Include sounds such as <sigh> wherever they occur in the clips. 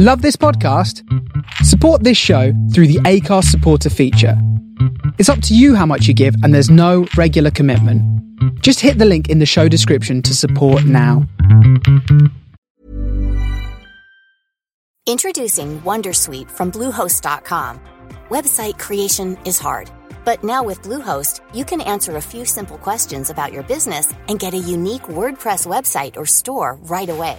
Love this podcast? Support this show through the Acast supporter feature. It's up to you how much you give, and there's no regular commitment. Just hit the link in the show description to support now. Introducing Wondersuite from Bluehost.com. Website creation is hard, but now with Bluehost, you can answer a few simple questions about your business and get a unique WordPress website or store right away.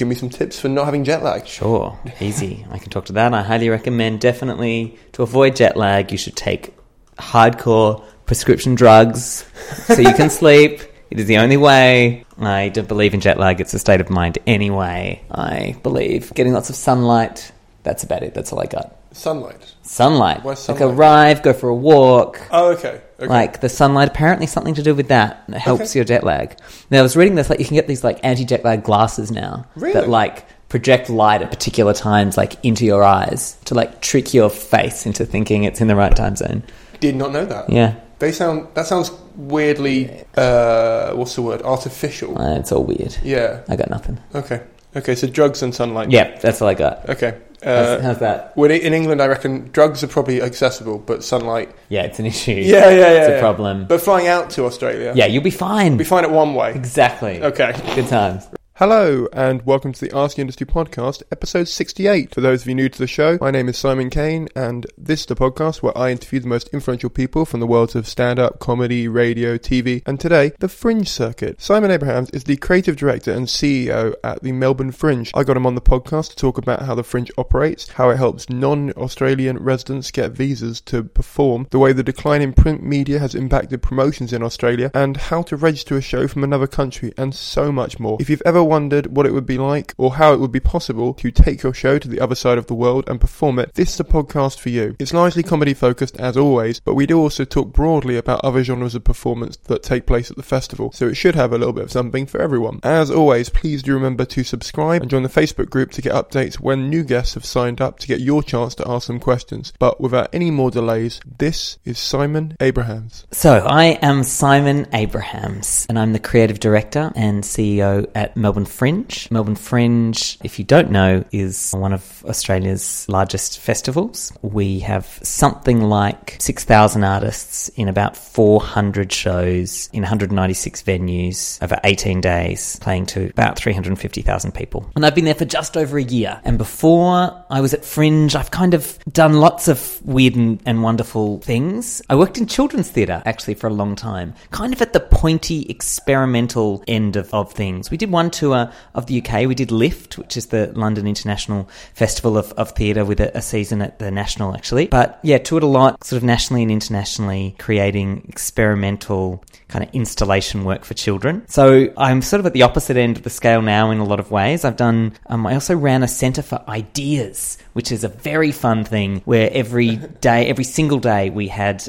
Give me some tips for not having jet lag. Sure, easy. I can talk to that. I highly recommend definitely to avoid jet lag, you should take hardcore prescription drugs so you can <laughs> sleep. It is the only way. I don't believe in jet lag. It's a state of mind anyway. I believe getting lots of sunlight. That's about it. That's all I got. Sunlight. Sunlight. Why Like arrive, go for a walk. Oh, okay. okay. Like the sunlight, apparently something to do with that. It helps Okay. your jet lag. Now I was reading this, like you can get these like anti-jet lag glasses now Really? that like project light at particular times, like into your eyes to like trick your face into thinking it's in the right time zone. Did not know that. Yeah, They sound. That sounds weirdly. Uh, what's the word? Artificial. uh, it's all weird. Yeah. I got nothing. Okay. Okay. So drugs and sunlight. Yeah, that's all I got. Okay. How's, Uh, how's that? when in England, I reckon drugs are probably accessible, but sunlight. Yeah, it's an issue. <laughs> Yeah, yeah, yeah. It's a yeah. problem. But flying out to Australia. yeah, you'll be fine. We find it one way. exactly. Okay. Good times. Hello, and welcome to the Ask the Industry podcast, episode 68. For those of you new to the show, my name is Simon Kane, and this is the podcast where I interview the most influential people from the worlds of stand up, comedy, radio, TV, and today, the Fringe Circuit. Simon Abrahams is the creative director and CEO at the Melbourne Fringe. I got him on the podcast to talk about how the Fringe operates, how it helps non Australian residents get visas to perform, the way the decline in print media has impacted promotions in Australia, and how to register a show from another country, and so much more. If you've ever wondered what it would be like or how it would be possible to take your show to the other side of the world and perform it, this is a podcast for you. It's largely comedy focused as always, but we do also talk broadly about other genres of performance that take place at the festival, so it should have a little bit of something for everyone. As always, please do remember to subscribe and join the Facebook group to get updates when new guests have signed up to get your chance to ask some questions. But without any more delays, this is Simon Abrahams. So, I am Simon Abrahams, and I'm the creative director and CEO at Melbourne Fringe. Melbourne Fringe, if you don't know, is one of Australia's largest festivals. We have something like 6,000 artists in about 400 shows in 196 venues over 18 days, playing to about 350,000 people. And I've been there for just over a year. And before I was at Fringe, I've kind of done lots of weird and, and wonderful things. I worked in children's theatre actually for a long time, kind of at the pointy experimental end of, of things. We did one tour of the UK. We did Lift, which is the London International Festival of, of Theatre with a, a season at the National actually. But yeah, toured a lot, sort of nationally and internationally, creating experimental kind of installation work for children. So I'm sort of at the opposite end of the scale now in a lot of ways. I've done, um, I also ran a Centre for Ideas, which is a very fun thing where every <laughs> day, every single day we had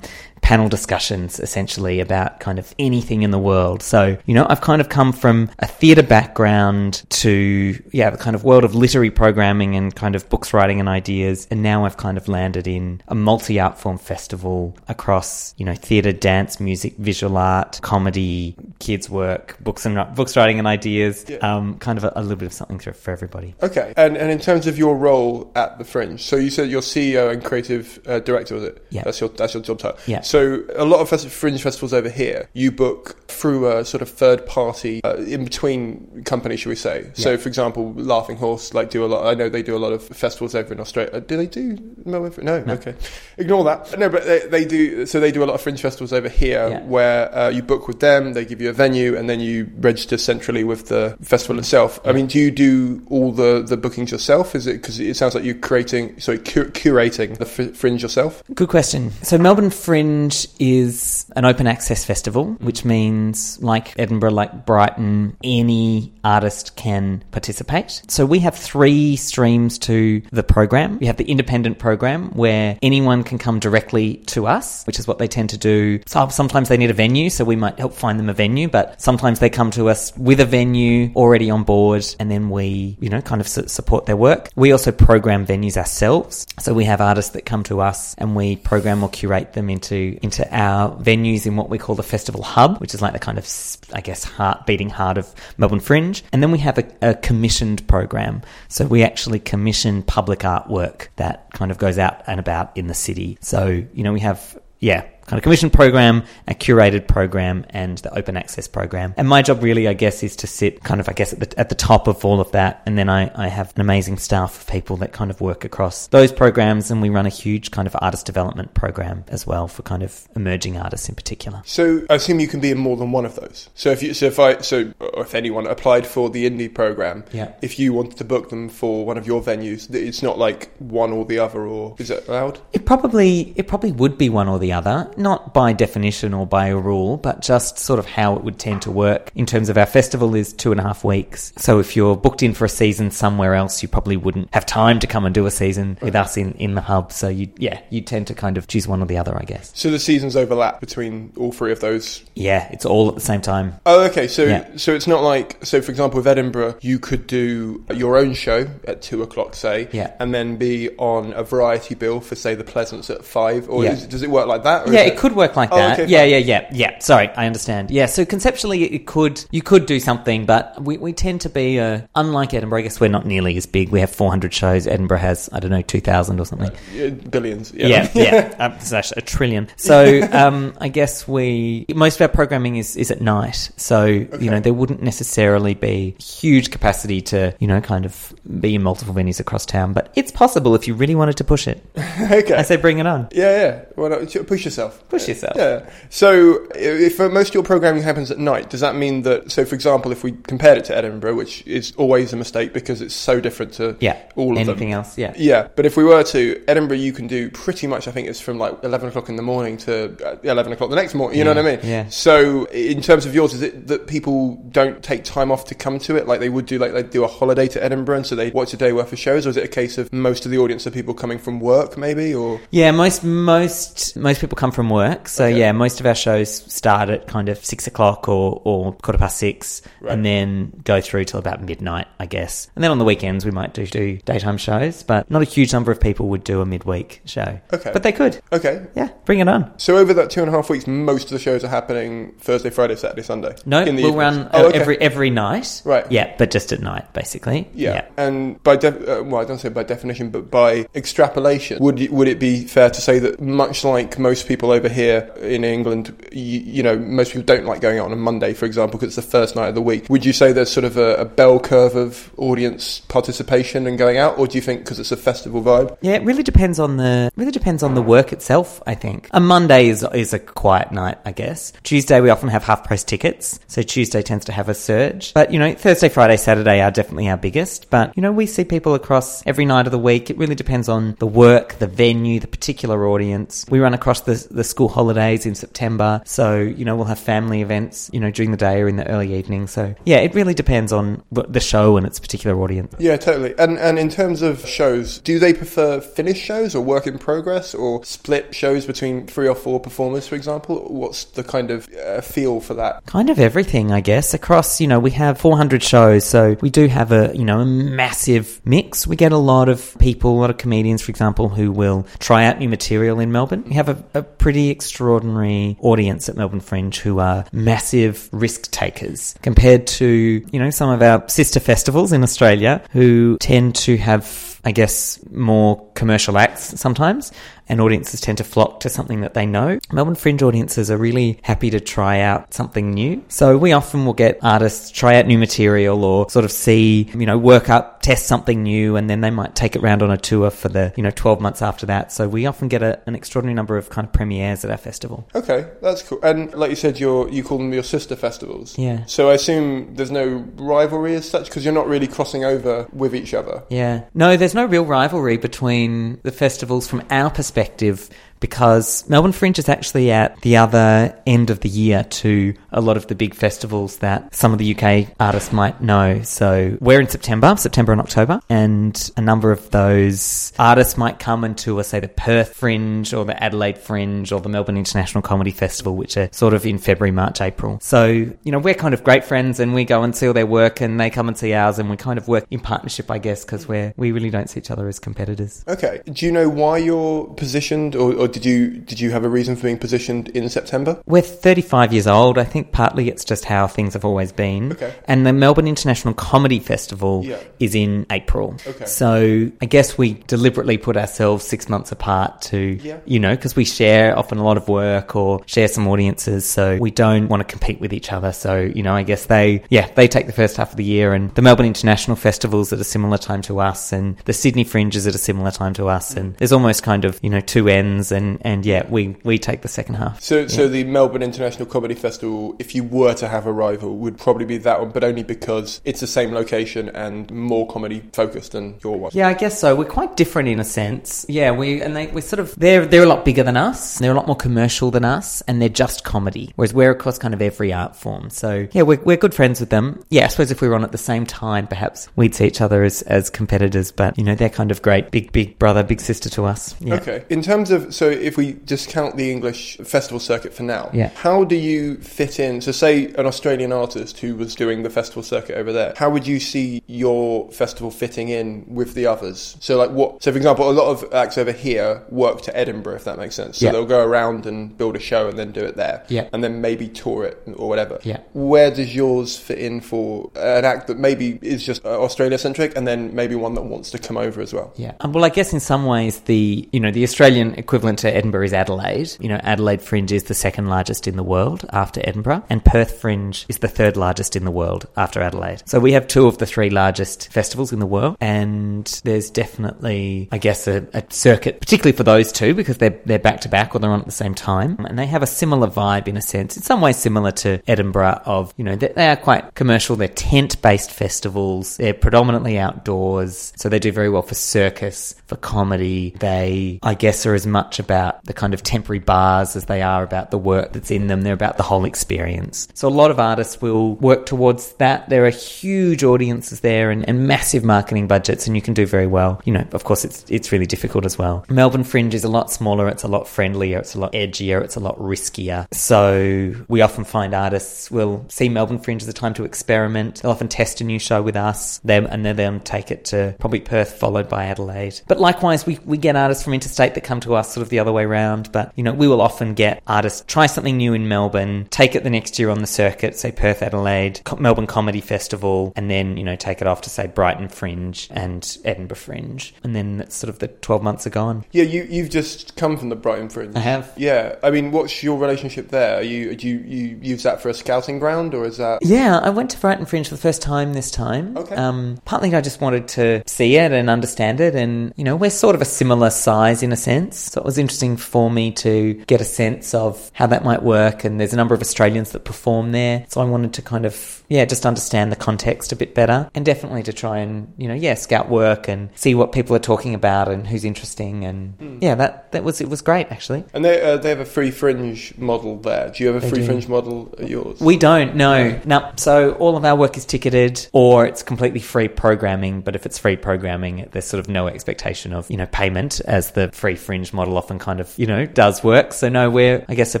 panel discussions essentially about kind of anything in the world. So, you know, I've kind of come from a theatre background to, yeah, the kind of world of literary programming and kind of books writing and ideas. And now I've kind of landed in a multi art form festival across, you know, theatre, dance, music, visual art, comedy, kids' work, books and books writing and ideas. Um, kind of a, a little bit of something for, for everybody. Okay, and and in terms of your role at the Fringe, so you said you're CEO and creative uh, director, was it? Yeah. That's your that's your job title. Yeah. So So a lot of festi- fringe festivals over here, you book through a sort of third party uh, in between company, should we say? So, for example, Laughing Horse like do a lot. I know they do a lot of festivals over in Australia. Uh, Do they do Melbourne? Fr- No, okay, ignore that. No, but they, they do. So they do a lot of fringe festivals over here Yeah. where uh, you book with them, they give you a venue, and then you register centrally with the festival itself. I mean, do you do all the the bookings yourself? Is it because it sounds like you're creating, sorry, cur- curating the fr- fringe yourself? Good question. So Melbourne Fringe is an open access festival, which means like Edinburgh, like Brighton, any artist can participate. So we have three streams to the program. We have the independent program where anyone can come directly to us, which is what they tend to do. So sometimes they need a venue, so we might help find them a venue, but sometimes they come to us with a venue already on board and then we, you know, kind of su- support their work. We also program venues ourselves. So we have artists that come to us and we program or curate them into into our venues in what we call the festival hub, which is like the kind of I guess heart beating heart of Melbourne Fringe. And then we have a, a commissioned program. So we actually commission public artwork that kind of goes out and about in the city. So, you know, we have yeah, kind of commission program, a curated program, and the open access program. And my job really, I guess, is to sit kind of, I guess, at the, at the top of all of that. And then I, I have an amazing staff of people that kind of work across those programs. And we run a huge kind of artist development program as well for kind of emerging artists in particular. So I assume you can be in more than one of those. So if you, so if I, so if anyone applied for the indie program, Yeah. if you wanted to book them for one of your venues, it's not like one or the other, or is it allowed? It probably it probably would be one or the other, not by definition or by a rule, but just sort of how it would tend to work. In terms of our festival is two and a half weeks, so if you're booked in for a season somewhere else, you probably wouldn't have time to come and do a season with us in, in the hub. So you yeah you tend to kind of choose one or the other, I guess. So the seasons overlap between all three of those. Yeah, it's all at the same time. Oh, okay. So Yeah. so it's not like so for example with Edinburgh, you could do your own show at two o'clock, say, Yeah. and then be on a variety bill for say the Pleasance at five, or Yeah. is, does it work like that? or Yeah, it could work like Oh, that. okay, yeah, yeah, yeah, yeah. Sorry, I understand. Yeah, so conceptually, it could you could do something, but we, we tend to be uh, unlike Edinburgh. I guess we're not nearly as big. We have 400 shows. Edinburgh has I don't know 2,000 or something. Yeah, billions. Yeah, <laughs> yeah, um, it's actually a trillion. So um, I guess we most of our programming is is at night. So you know there wouldn't necessarily be huge capacity to you know kind of be in multiple venues across town, but it's possible if you really wanted to push it. <laughs> okay. I say bring it on. Yeah, yeah. Well, no, ch- push yourself. Push yourself. Yeah. So, if uh, most of your programming happens at night, does that mean that? So, for example, if we compared it to Edinburgh, which is always a mistake because it's so different to Yeah. all of Anything them. else? Yeah. Yeah, but if we were to Edinburgh, you can do pretty much. I think it's from like eleven o'clock in the morning to uh, eleven o'clock the next morning. You know what I mean? yeah. So, in terms of yours, is it that people don't take time off to come to it, like they would do, like they do a holiday to Edinburgh, and so they watch a day worth of shows, or is it a case of most of the audience are people coming from work, maybe, or Yeah, most most most people come from work, so Okay. yeah, most of our shows start at kind of six o'clock or, or quarter past six, Right. and then go through till about midnight, I guess. And then on the weekends we might do, do daytime shows, but not a huge number of people would do a midweek show. Okay. but they could. okay? Yeah, bring it on. So over that two and a half weeks, most of the shows are happening Thursday, Friday, Saturday, Sunday. No, in the we'll evenings. run Oh, okay. every every night. Right. Yeah, but just at night, basically. Yeah. and by def- uh, well, I don't say by definition, but by extrapolation, would would it be fair to say that much like most people over here in England, you, you know, most people don't like going out on a Monday, for example, because it's the first night of the week. Would you say there's sort of a, a bell curve of audience participation and going out, or do you think because it's a festival vibe? Yeah, it really depends on the really depends on the work itself. I think a Monday is is a quiet night. I guess Tuesday we often have half price tickets, so Tuesday tends to have a surge. But you know, Thursday, Friday, Saturday are definitely our biggest. But you know, we see people across every night of the week. It really depends on the work, the venue, the particular audience. We run across the the school holidays in September, so you know we'll have family events, you know, during the day or in the early evening. So yeah, it really depends on the show and its particular audience. Yeah, totally. And and in terms of shows, do they prefer finished shows or work in progress or split shows between three or four performers, for example? What's the kind of uh, feel for that? Kind of everything, I guess. Across, you know, we have 400 shows, so we do have a, you know, a massive mix. We get a lot of people, a lot of comedians, for example, who will try out new material in Melbourne. We have a, a pretty extraordinary audience at Melbourne Fringe who are massive risk takers compared to, you know, some of our sister festivals in Australia who tend to have I guess, more commercial acts sometimes. And audiences tend to flock to something that they know. Melbourne Fringe audiences are really happy to try out something new. So we often will get artists try out new material or sort of see, you know, work up, test something new, and then they might take it round on a tour for the, you know, 12 months after that. So we often get a, an extraordinary number of kind of premieres at our festival. Okay, that's cool. And like you said, you're, you call them your sister festivals. Yeah. So I assume there's no rivalry as such because you're not really crossing over with each other. Yeah. No, there's no real rivalry between the festivals from our perspective perspective because Melbourne Fringe is actually at the other end of the year to a lot of the big festivals that some of the UK artists might know. So we're in September, September and October, and a number of those artists might come and tour, uh, say, the Perth Fringe or the Adelaide Fringe or the Melbourne International Comedy Festival, which are sort of in February, March, April. So, you know, we're kind of great friends and we go and see all their work and they come and see ours and we kind of work in partnership, I guess, because we're, we really don't see each other as competitors. Okay. Do you know why you're positioned, or, or did you did you have a reason for being positioned in September? We're 35 years old. I think partly it's just how things have always been. Okay. And the Melbourne International Comedy Festival Yeah. is in April. Okay. So I guess we deliberately put ourselves six months apart to, Yeah. you know, because we share often a lot of work or share some audiences. So we don't want to compete with each other. So, you know, I guess they, yeah, they take the first half of the year and the Melbourne International Festivals at a similar time to us and the Sydney Fringe is at a similar time to us. And there's almost kind of, you know, two ends and, and yeah, we, we take the second half. So, so the Melbourne International Comedy Festival, if you were to have a rival, would probably be that one, but only because it's the same location and more comedy focused than your one. Yeah, I guess so. We're quite different in a sense. Yeah, we and they we sort of they're they're a lot bigger than us. They're a lot more commercial than us, and they're just comedy. Whereas we're across kind of every art form. So yeah, we're we're good friends with them. Yeah, I suppose if we were on at the same time, perhaps we'd see each other as as competitors. But you know, they're kind of great, big big brother, big sister to us. Yeah. Okay. In terms of, so if we discount the English festival circuit for now, Yeah. how do you fit in? So, say an Australian artist who was doing the festival circuit over there, how would you see your festival fitting in with the others? So, like what? So, for example, a lot of acts over here work to Edinburgh, if that makes sense. So Yeah. they'll go around and build a show and then do it there, Yeah. and then maybe tour it or whatever. Yeah. Where does yours fit in for an act that maybe is just Australia centric, and then maybe one that wants to come over as well? Yeah. Um, well, I guess in some ways the you know the Australian equivalent to Edinburgh is Adelaide. You know, Adelaide Fringe is the second largest in the world after Edinburgh, and Perth Fringe is the third largest in the world after Adelaide. So we have two of the three largest festivals in the world, and there's definitely, I guess, a, a circuit, particularly for those two because they're they're back to back or they're on at the same time, and they have a similar vibe in a sense. In some ways, similar to Edinburgh. Of you know, they, they are quite commercial. They're tent based festivals. They're predominantly outdoors, so they do very well for circus, for comedy. They, I guess, are as much about the kind of temporary bars as they are about the work that's in them. They're about the whole experience. So a lot of artists will work towards that. There are huge audiences there and, and massive marketing budgets, and you can do very well. You know, of course, it's it's really difficult as well. Melbourne Fringe is a lot smaller. It's a lot friendlier. It's a lot edgier. It's a lot riskier. So we often find artists will see Melbourne Fringe as a time to experiment. They'll often test a new show with us, them, and then they'll take it to probably Perth, followed by Adelaide. But likewise, we, we get artists from interstate that come to us sort of the other way around. But, you know, we will often get artists try something new in Melbourne, take it the next year on the circuit, say Perth, Adelaide, Melbourne Comedy Festival, and then, you know, take it off to say Brighton Fringe and Edinburgh Fringe. And then that's sort of the 12 months are gone. Yeah, you you've just come from the Brighton Fringe. I have. Yeah, I mean, what's your relationship there? Are you do you, you use that for a scouting ground, or is that? Yeah, I went to Brighton Fringe for the first time this time. Okay. Um, partly I just wanted to see it and understand it, and you know we're sort of a similar size in a sense, so it was interesting for me to get a sense of how that might work. And there's a number of Australians that perform there, so I wanted to kind of yeah just understand the context a bit better, and definitely to try and you know yeah scout work and see what people are talking about and who's interesting, and yeah that that was it was great actually. And they uh, they have a free fringe model there. Do you have a They free do. fringe model at yours? We don't, no. No. So all of our work is ticketed or it's completely free programming, but if it's free programming, there's sort of no expectation of, you know, payment as the free fringe model often kind of, you know, does work. So no, we're, I guess, a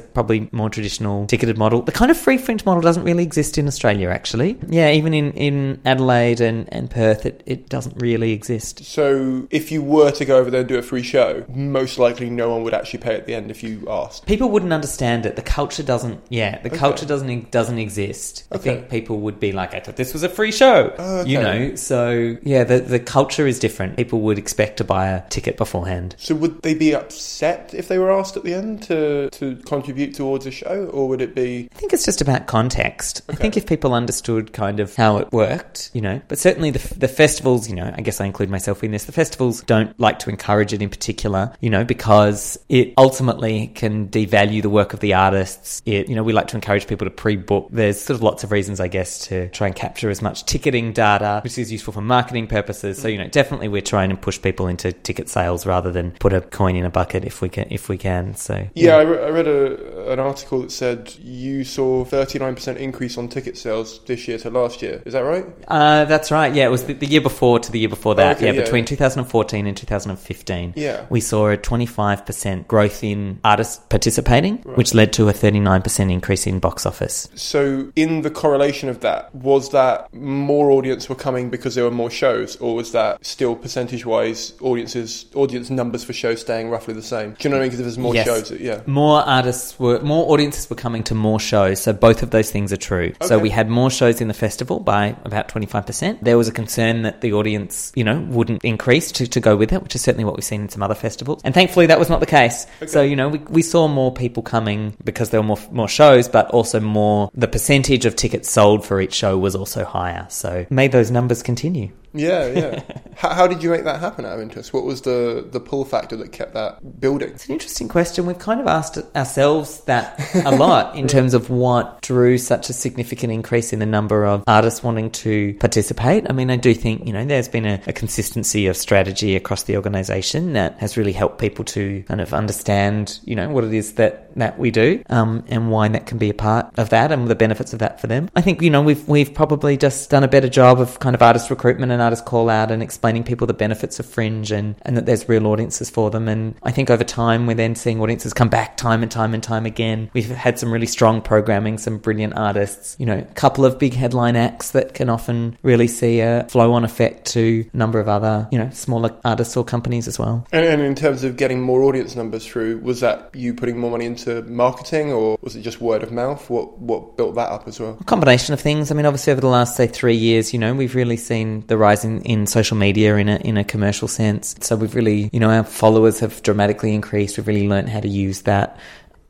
probably more traditional ticketed model. The kind of free fringe model doesn't really exist in Australia, actually. Yeah, even in, in Adelaide and, and Perth, it, it doesn't really exist. so if you were to go over there and do a free show, most likely no one would actually pay at the end if you asked. People wouldn't understand it. The culture doesn't. Yeah, the culture doesn't doesn't exist. I think people would be like, "I thought this was a free show," Oh, okay. you know. So yeah, the the culture is different. People would expect to buy a ticket beforehand. So would they be upset if they were asked at the end to to contribute towards a show, or would it be? I think it's just about context. I think if people understood kind of how it worked, you know, but certainly the, the festivals, you know, I guess I include myself in this. The festivals don't like to encourage it in particular, you know, because it ultimately can devalue the work of the artists. It, you know, we like to encourage people to pre-book. There's sort of lots of reasons, I guess, to try and capture as much ticketing data, which is useful for marketing purposes. So, mm. you know, definitely we're trying to push people into ticket sales rather than put a coin in a bucket if we can. If we can, so Yeah, I, re- I read a, an article that said you saw 39% increase on ticket sales this year to last year. Is that right? Uh, that's right. Yeah, it was the, the year before to the year before that. Okay, yeah, yeah. between 2014 and 2015. Yeah. We saw a 25% growth in artists participating, which led to a 39% increase in box office. So, in the correlation of that, was that more audience were coming because there were more shows, or was that still percentage-wise audiences, audience numbers for shows staying roughly the same? Do you know what I mean? Because if there's more Yes. shows, yeah. More artists were, more audiences were coming to more shows. So both of those things are true. So we had more shows in the festival by about 25%. There was a concern that the audience, you know, wouldn't increase to, to go with it, which is certainly what we've seen in some other festivals. And thankfully that was not the case. So, you know, we, we saw more people coming because there were more, more shows, but also more, the percentage of tickets sold for each show was also higher. So may those numbers continue. Yeah, yeah. <laughs> how, how did you make that happen out of interest? What was the, the pull factor that kept that building? It's an interesting question. We've kind of asked ourselves that a <laughs> lot in terms of what drew such a significant increase in the number of artists wanting to participate. I mean, I do think, you know, there's been a, a consistency of strategy across the organization that has really helped people to kind of understand, you know, what it is that, that we do um, and why that can be a part of that and the benefits of that for them. I think, you know, we've, we've probably just done a better job of kind of artist recruitment and artist call out and explaining people the benefits of fringe and, and that there's real audiences for them. And I think over time, we're then seeing audiences come back time and time and time again. We've had some really strong programming, some brilliant artists, you know, a couple of big headline acts that can often really see a flow on effect to a number of other, you know, smaller artists or companies as well. And, and in terms of getting more audience numbers through, was that you putting more money into marketing, or was it just word of mouth? What what built that up as well? A combination of things. I mean, obviously, over the last say three years, you know, we've really seen the in, in social media in a in a commercial sense. So we've really, you know, our followers have dramatically increased. We've really learned how to use that.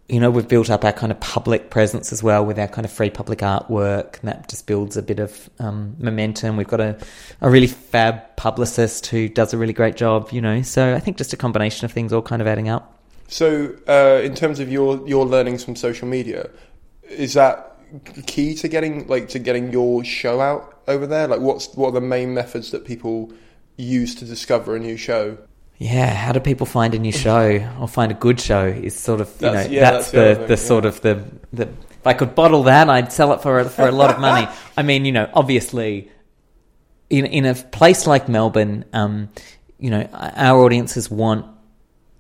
You know, we've built up our kind of public presence as well with our kind of free public artwork, and that just builds a bit of um, momentum. We've got a, a really fab publicist who does a really great job, you know. So I think just a combination of things all kind of adding up. So, uh, in terms of your your learnings from social media, is that key to getting like to getting your show out over there? Like, what's what are the main methods that people use to discover a new show? Yeah, how do people find a new show or find a good show? Is sort of you That's- know yeah, that's, that's the the thing, the sort yeah. of the the. If I could bottle that, I'd sell it for for a lot of money. <laughs> I mean, you know, obviously, in in a place like Melbourne, um, you know, our audiences want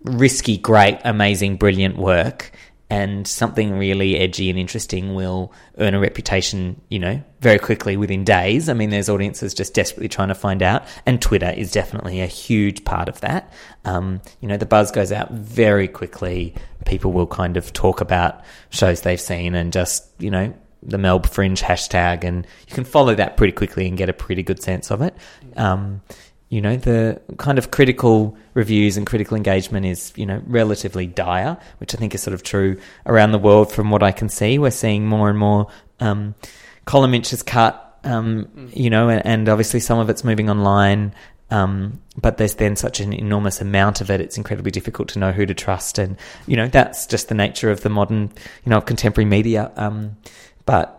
risky, great, amazing, brilliant work. And something really edgy and interesting will earn a reputation, you know, very quickly within days. I mean, there's audiences just desperately trying to find out, and Twitter is definitely a huge part of that. Um, you know, the buzz goes out very quickly. People will kind of talk about shows they've seen and just, you know, the Melb Fringe hashtag, and you can follow that pretty quickly and get a pretty good sense of it. Um, you know, the kind of critical reviews and critical engagement is, you know, relatively dire, which I think is sort of true around the world from what I can see. We're seeing more and more um, column inches cut, um, you know, and, and obviously some of it's moving online. Um, but there's then such an enormous amount of it, it's incredibly difficult to know who to trust. And, you know, that's just the nature of the modern, you know, contemporary media. Um, but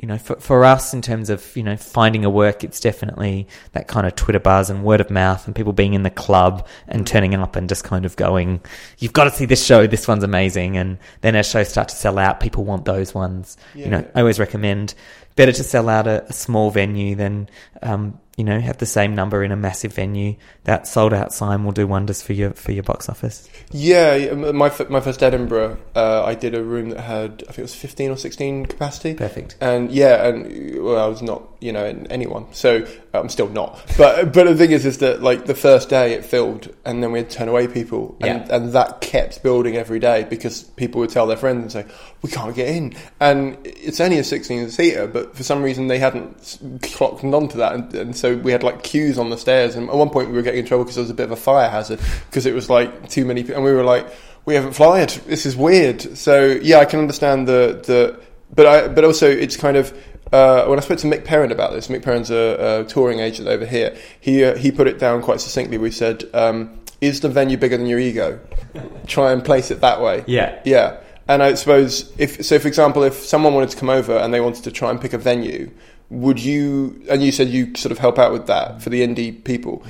you know, for, for us in terms of, you know, finding a work, it's definitely that kind of Twitter buzz and word of mouth and people being in the club and turning up and just kind of going, you've got to see this show. This one's amazing. And then as shows start to sell out, people want those ones. You know, I always recommend better to sell out a, a small venue than, um, you know, have the same number in a massive venue. That sold out sign will do wonders for your, for your box office. Yeah, my my first Edinburgh, uh, I did a room that had I think it was fifteen or sixteen capacity. Perfect. And yeah, and well, I was not you know anyone, so I'm still not. But but the thing is, is that like the first day it filled, and then we had to turn away people, and, Yeah. and that kept building every day because people would tell their friends and say we can't get in, and it's only a sixteen seater, but for some reason they hadn't clocked onto that, and, and so we had like queues on the stairs, and at one point we were getting in trouble because there was a bit of a fire hazard because it was like too many, pe- and we were like, we haven't flyed. This is weird. So yeah, I can understand the the, but I but also it's kind of. Uh, when I spoke to Mick Perrin about this, Mick Perrin's a, a touring agent over here. He uh, he put it down quite succinctly. We said, um, "Is the venue bigger than your ego?" Try and place it that way. Yeah. yeah. And I suppose if so, for example, if someone wanted to come over and they wanted to try and pick a venue, would you? And you said you sort of help out with that for the indie people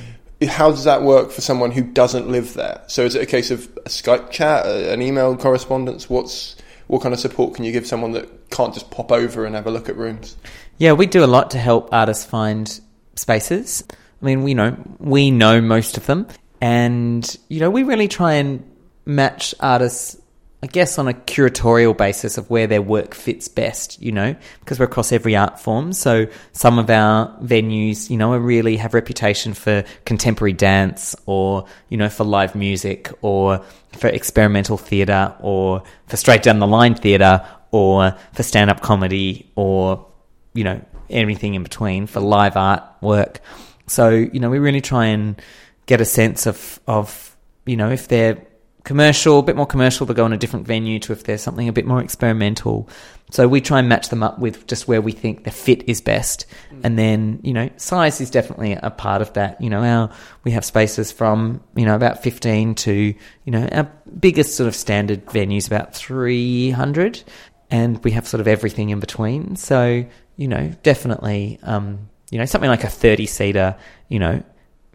how does that work for someone who doesn't live there? So is it a case of a Skype chat, an email correspondence? What's what kind of support can you give someone that can't just pop over and have a look at rooms? Yeah, we do a lot to help artists find spaces. I mean, we know we know most of them, and you know we really try and match artists I guess on a curatorial basis of where their work fits best, you know, because we're across every art form. So some of our venues, you know, really have reputation for contemporary dance or, you know, for live music or for experimental theatre or for straight down the line theatre or for stand up comedy or, you know, everything in between for live art work. So, you know, we really try and get a sense of, of, you know, if they're commercial, a bit more commercial, they'll go on a different venue to if there's something a bit more experimental. So we try and match them up with just where we think the fit is best. Mm. And then, you know, size is definitely a part of that. You know, our, we have spaces from, you know, about 15 to, you know, our biggest sort of standard venues about 300. And we have sort of everything in between. So, you know, definitely, um, you know, something like a 30 seater, you know,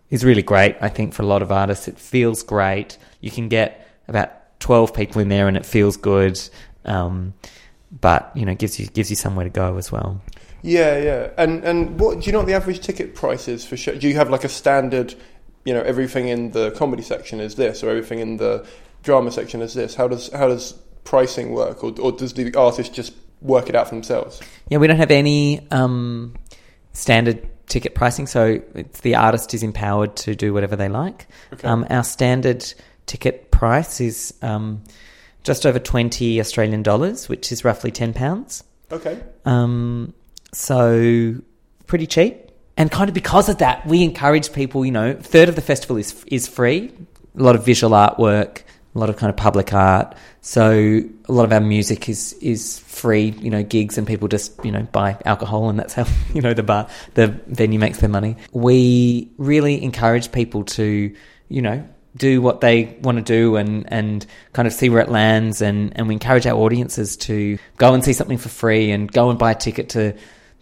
is really great. I think for a lot of artists, it feels great. You can get about twelve people in there, and it feels good. Um, but you know, gives you gives you somewhere to go as well. Yeah, yeah. And and what do you know what the average ticket price is for show? Do you have like a standard? You know, everything in the comedy section is this, or everything in the drama section is this. How does how does pricing work, or, or does the artist just work it out for themselves? Yeah, we don't have any um, standard ticket pricing, so the artist is empowered to do whatever they like. Okay. Um, our standard ticket price is um, just over 20 Australian dollars, which is roughly 10 pounds. Okay. Um, so pretty cheap. And kind of because of that, we encourage people, you know, third of the festival is is free. A lot of visual artwork, a lot of kind of public art. So a lot of our music is is free, you know, gigs, and people just you know buy alcohol, and that's how <laughs> you know the bar the venue makes their money. We really encourage people to you know do what they want to do and and kind of see where it lands, and and we encourage our audiences to go and see something for free and go and buy a ticket to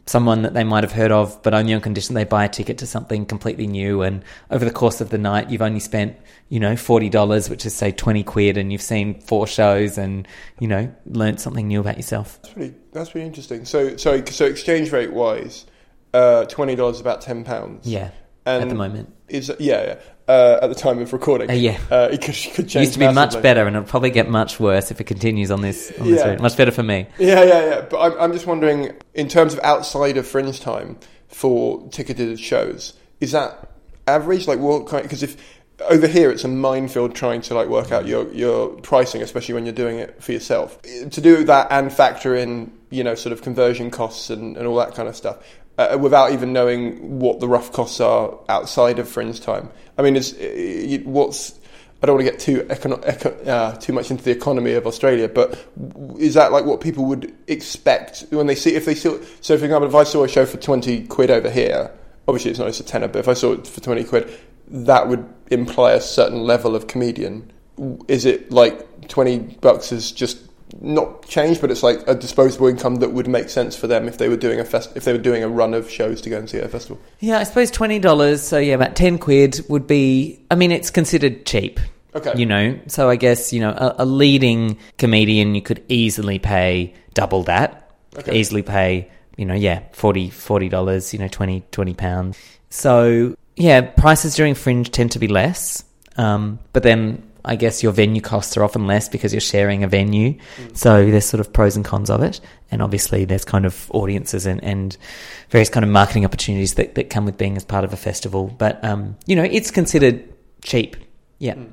someone that they might have heard of, but only on condition they buy a ticket to something completely new. And over the course of the night, you've only spent, you know, forty dollars, which is say twenty quid, and you've seen four shows and you know learned something new about yourself. That's pretty. That's pretty interesting. So, so, so exchange rate wise, uh, twenty dollars is about ten pounds. Yeah, and at the moment is yeah, yeah uh, at the time of recording. Uh, yeah, uh, it could, could change. Used to be massively. much better, and it'll probably get much worse if it continues on this. On yeah. route. Much better for me. Yeah, yeah, yeah. But I'm, I'm just wondering, in terms of outside of fringe time for ticketed shows, is that average? Like, what kind? Because if over here it's a minefield trying to like work out your your pricing, especially when you're doing it for yourself. To do that and factor in, you know, sort of conversion costs and, and all that kind of stuff uh, without even knowing what the rough costs are outside of fringe time. I mean, it's, it, what's I don't want to get too econo- eco- uh, too much into the economy of Australia, but is that like what people would expect when they see if they see? So, for example, if I saw a show for twenty quid over here, obviously it's not just a tenner, but if I saw it for twenty quid, that would imply a certain level of comedian. Is it like twenty bucks is just not changed, but it's like a disposable income that would make sense for them if they were doing a fest- if they were doing a run of shows to go and see at a festival. Yeah, I suppose twenty dollars. So yeah, about ten quid would be. I mean, it's considered cheap. Okay. You know, so I guess you know a, a leading comedian you could easily pay double that. Okay. Easily pay you know yeah 40 dollars you know 20 20 pounds. So yeah, prices during Fringe tend to be less. Um, but then I guess your venue costs are often less because you're sharing a venue. Mm. So there's sort of pros and cons of it. And obviously there's kind of audiences and, and various kind of marketing opportunities that, that come with being as part of a festival. But, um, you know, it's considered cheap. Yeah. Mm.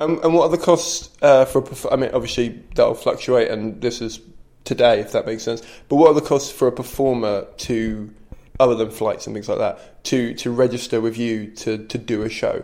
Um, and what are the costs uh, for, I mean, obviously that'll fluctuate and this is today, if that makes sense. But what are the costs for a performer to, other than flights and things like that, to, to register with you to, to do a show?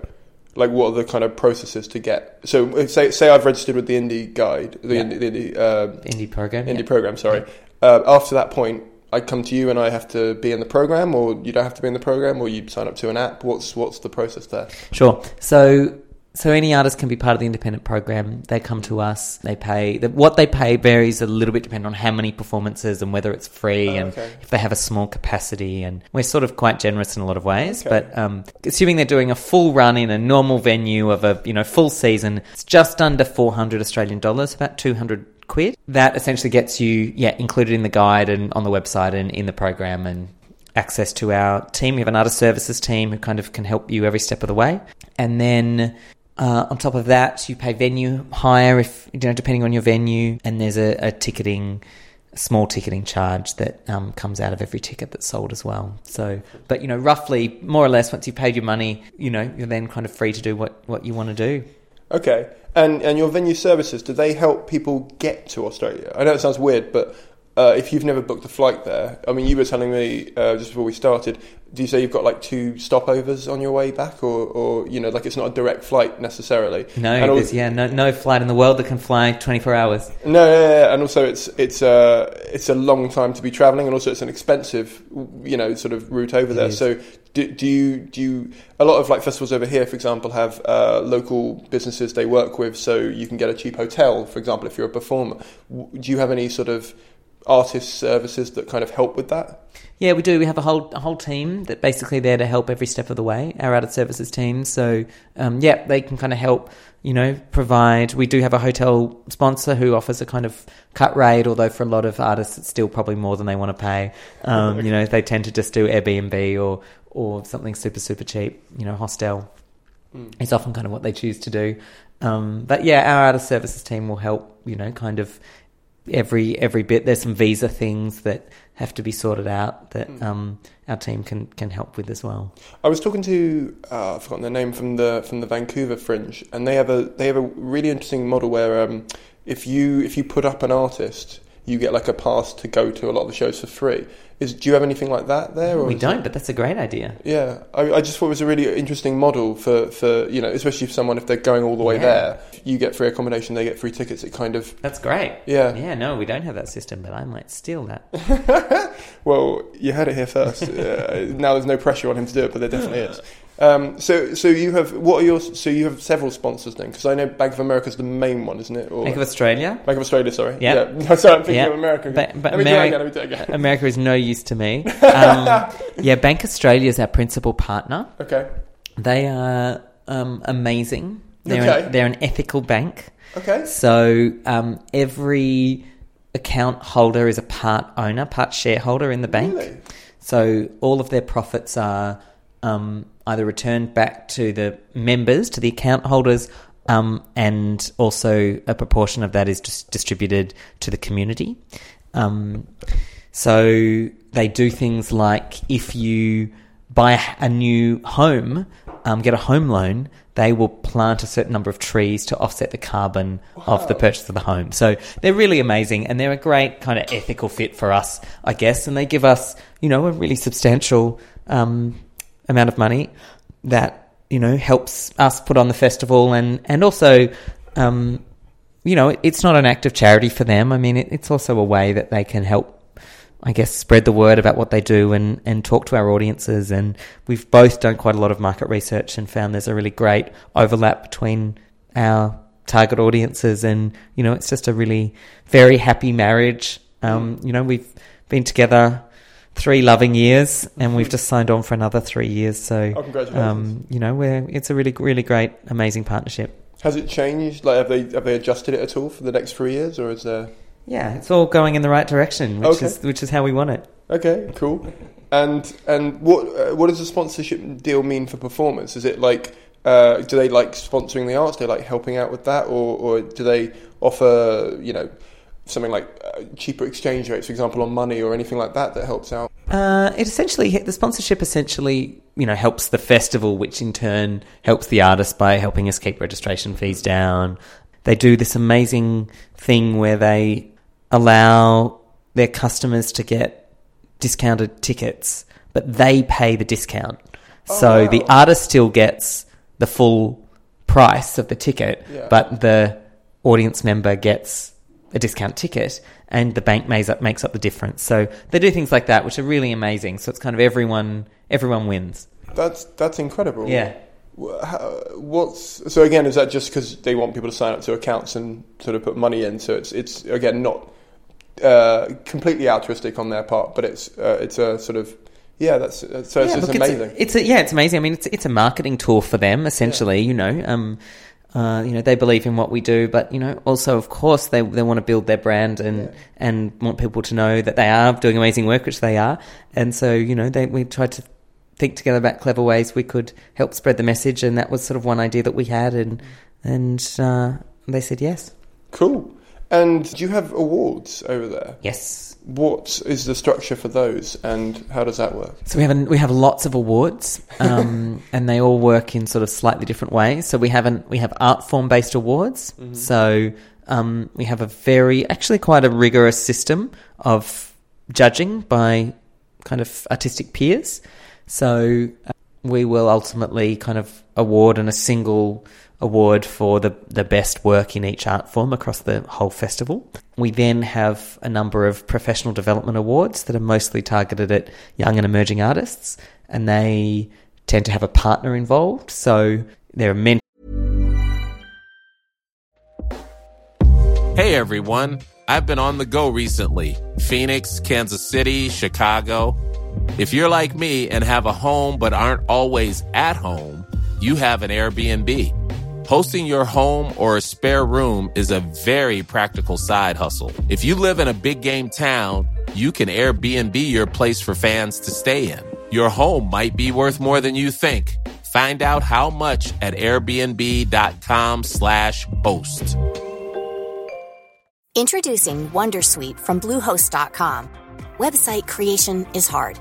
Like, what are the kind of processes to get? So, say say I've registered with the Indie Guide, the Yeah. Indie, the Indie, uh, Indie program. Indie yeah. program. Sorry. Uh, after that point, I come to you and I have to be in the program, or you don't have to be in the program, or you sign up to an app. What's what's the process there? Sure. So so any artist can be part of the independent program. They come to us. They pay. What they pay varies a little bit depending on how many performances and whether it's free Oh, and okay. if they have a small capacity. And we're sort of quite generous in a lot of ways. Okay. But um, assuming they're doing a full run in a normal venue of a you know full season, it's just under four hundred Australian dollars, about two hundred quid. That essentially gets you yeah included in the guide and on the website and in the program and access to our team. We have an artist services team who kind of can help you every step of the way. And then uh, on top of that, you pay venue hire if you know depending on your venue, and there's a, a ticketing. a Small ticketing charge that um, comes out of every ticket that's sold as well. So, but you know, roughly, more or less, once you've paid your money, you know, you're then kind of free to do what, what you want to do. Okay. And and your venue services, do they help people get to Australia? I know it sounds weird, but uh, if you've never booked a flight there, I mean, you were telling me uh, just before we started. Do you say you've got like two stopovers on your way back, or, or you know, like it's not a direct flight necessarily? No, And al- there's, yeah, no, no flight in the world that can fly 24 hours. No, yeah, yeah, and also it's it's uh, it's a long time to be travelling, and also it's an expensive, you know, sort of route over there. is. So, do, do you do you a lot of like festivals over here, for example, have uh, local businesses they work with, so you can get a cheap hotel, for example, if you're a performer. Do you have any sort of artist services that kind of help with that? Yeah, we do. We have a whole a whole team that basically there to help every step of the way. Our artist services team. So um, yeah, they can kind of help. You know, provide. We do have a hotel sponsor who offers a kind of cut rate, although for a lot of artists it's still probably more than they want to pay. Um, you know, they tend to just do Airbnb or or something super super cheap. You know, hostel. It's often kind of what they choose to do. Um, but yeah, our artist services team will help. You know, kind of every every bit. There's some visa things that have to be sorted out that um, our team can can help with as well. I was talking to uh, I've forgotten their name from the from the Vancouver Fringe, and they have a they have a really interesting model where um, if you if you put up an artist, you get like a pass to go to a lot of the shows for free. Is do you have anything like that there? Or We don't, it- but that's a great idea. yeah, I, I just thought it was a really interesting model for, for you know, especially if someone if they're going all the way Yeah. there, you get free accommodation, they get free tickets. It kind of That's great. Yeah. Yeah. No, we don't have that system, but I might steal that. <laughs> well, you heard it here first. uh, now there's no pressure on him to do it, but there definitely is. Um, so so you have what are your so you have several sponsors then? Because I know Bank of America is the main one, isn't it? Or Bank of Australia. Bank of Australia, sorry. Yeah. Yeah. <laughs> sorry, I'm thinking Yeah. of America. Ba- me Ameri- again. Let me do it again. America is no use to me. <laughs> Um, yeah, Bank Australia is our principal partner. Okay. They are um, amazing. They're, Okay. an, they're an ethical bank. Okay. So um, every account holder is a part owner, part shareholder in the bank. Really? So all of their profits are um, either returned back to the members, to the account holders, um, and also a proportion of that is just distributed to the community. Um, so they do things like if you buy a, a new home, um, get a home loan, they will plant a certain number of trees to offset the carbon of the purchase of the home. So they're really amazing and they're a great kind of ethical fit for us, I guess. And they give us, you know, a really substantial um, amount of money that, you know, helps us put on the festival and, and also, um, you know, it's not an act of charity for them. I mean, it, it's also a way that they can help I guess, spread the word about what they do and, and talk to our audiences. And we've both done quite a lot of market research and found there's a really great overlap between our target audiences. And, you know, it's just a really very happy marriage. Um, you know, we've been together three loving years and we've just signed on for another three years. So, Oh, congratulations. um, you know, we're, it's a really, really great, amazing partnership. Has it changed? Like, have they have they adjusted it at all for the next three years, or is there? Yeah, it's all going in the right direction, which Okay. is which is how we want it. Okay, cool. And and what uh, what does the sponsorship deal mean for performance? Is it like uh, do they like sponsoring the arts? Do they like helping out with that, or or do they offer you know something like cheaper exchange rates, for example, on money or anything like that that helps out? Uh, it essentially the sponsorship essentially you know helps the festival, which in turn helps the artist by helping us keep registration fees down. They do this amazing thing where they allow their customers to get discounted tickets, but they pay the discount. so Oh, wow. the artist still gets the full price of the ticket, Yeah. but the audience member gets a discount ticket and the bank makes up, makes up the difference. So they do things like that, which are really amazing. So it's kind of everyone, everyone wins. That's that's incredible. Yeah. How- What's so again? Is that just because they want people to sign up to accounts and sort of put money in? So it's it's again not uh, completely altruistic on their part, but it's uh, it's a sort of yeah. That's so it's, Yeah, it's look, amazing. It's, a, it's a, yeah, it's amazing. I mean, it's it's a marketing tool for them essentially. You know, um, uh, you know, they believe in what we do, but you know, also of course they they want to build their brand and and want people to know that they are doing amazing work, which they are. And so you know, they we tried to think together about clever ways we could help spread the message, and that was sort of one idea that we had, and and uh, they said yes, cool. And do you have awards over there? yes. What is the structure for those, and how does that work? So we have an, we have lots of awards, um, <laughs> and they all work in sort of slightly different ways. So we have an, we have art form based awards. So um, we have a very actually quite a rigorous system of judging by kind of artistic peers. So uh, we will ultimately kind of award in a single award for the, the best work in each art form across the whole festival. We then have a number of professional development awards that are mostly targeted at young and emerging artists, and they tend to have a partner involved. So there are men. Hey everyone, I've been on the go recently Phoenix, Kansas City, Chicago. If you're like me and have a home but aren't always at home, you have an Airbnb. Hosting your home or a spare room is a very practical side hustle. If you live in a big game town, you can Airbnb your place for fans to stay in. Your home might be worth more than you think. Find out how much at airbnb.com/slash host. Introducing Wondersuite from Bluehost.com. Website creation is hard,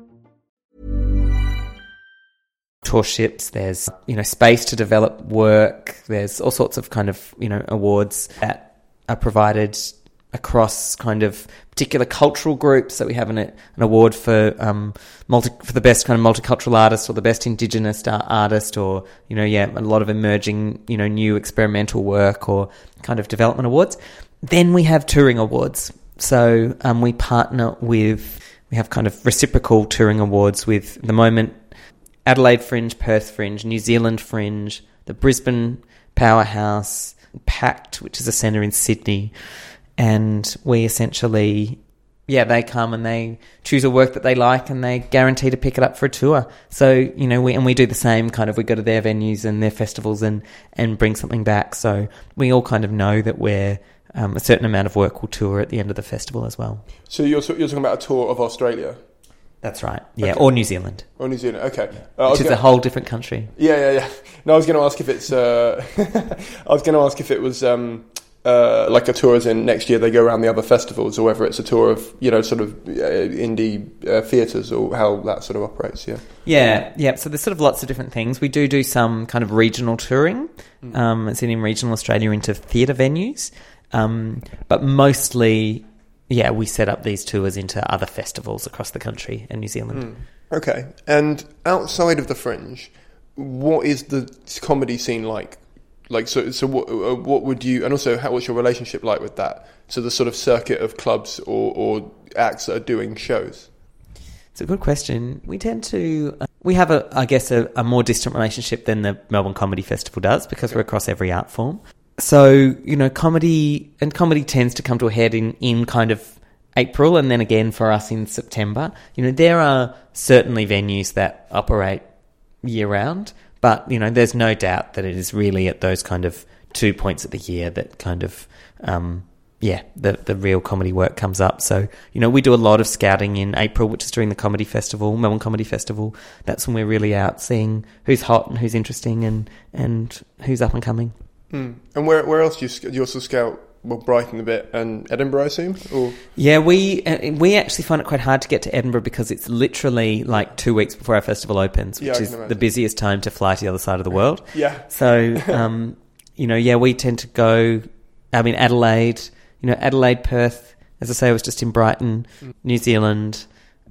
Tour ships. There's you know space to develop work. There's all sorts of kind of you know awards that are provided across kind of particular cultural groups. So we have an, an award for um, multi, for the best kind of multicultural artist or the best indigenous ar- artist or you know yeah a lot of emerging you know new experimental work or kind of development awards. Then we have touring awards. So um, we partner with we have kind of reciprocal touring awards with the moment Adelaide Fringe, Perth Fringe, New Zealand Fringe, the Brisbane Powerhouse, Pact, which is a centre in Sydney. And we essentially, yeah, they come and they choose a work that they like and they guarantee to pick it up for a tour. So, you know, we, and we do the same kind of, we go to their venues and their festivals and, and bring something back. So we all kind of know that we're, um, a certain amount of work will tour at the end of the festival as well. So you're you're talking about a tour of Australia That's right. Yeah. Okay. Or New Zealand, or New Zealand? Okay, uh, which is gonna- a whole different country. Yeah, yeah, yeah. No, I was going to ask if it's. Uh, <laughs> I was going to ask if it was um, uh, like a tour, as in next year they go around the other festivals, or whether it's a tour of you know sort of uh, indie uh, theatres, or how that sort of operates. Yeah. Yeah, yeah. So there's sort of lots of different things. We do do some kind of regional touring, Mm. um, in in regional Australia into theatre venues, um, but mostly, yeah, we set up these tours into other festivals across the country and New Zealand. Mm. Okay. And outside of the Fringe, what is the comedy scene like? Like, so, so what, uh, what would you, and also, how, what's your relationship like with that? So, the sort of circuit of clubs or, or acts that are doing shows. It's a good question. We tend to, uh, we have a, I guess, a, a more distant relationship than the Melbourne Comedy Festival does because we're across every art form. So, you know, comedy, and comedy tends to come to a head in, in kind of April and then again for us in September. You know, there are certainly venues that operate year round, but you know, there's no doubt that it is really at those kind of two points of the year that kind of um, yeah, the the real comedy work comes up. So you know, we do a lot of scouting in April, which is during the comedy festival, Melbourne Comedy Festival. That's when we're really out seeing who's hot and who's interesting and and who's up and coming. Mm. And where where else do you, do you also scout? Well, Brighton a bit and Edinburgh, I assume. Or Yeah, we uh, we actually find it quite hard to get to Edinburgh because it's literally like two weeks before our festival opens, which I is can the busiest time to fly to the other side of the world. <laughs> yeah, So, um, <laughs> you know, yeah, we tend to go. I mean, Adelaide. You know, Adelaide, Perth. As I say, I was just in Brighton, Mm. New Zealand.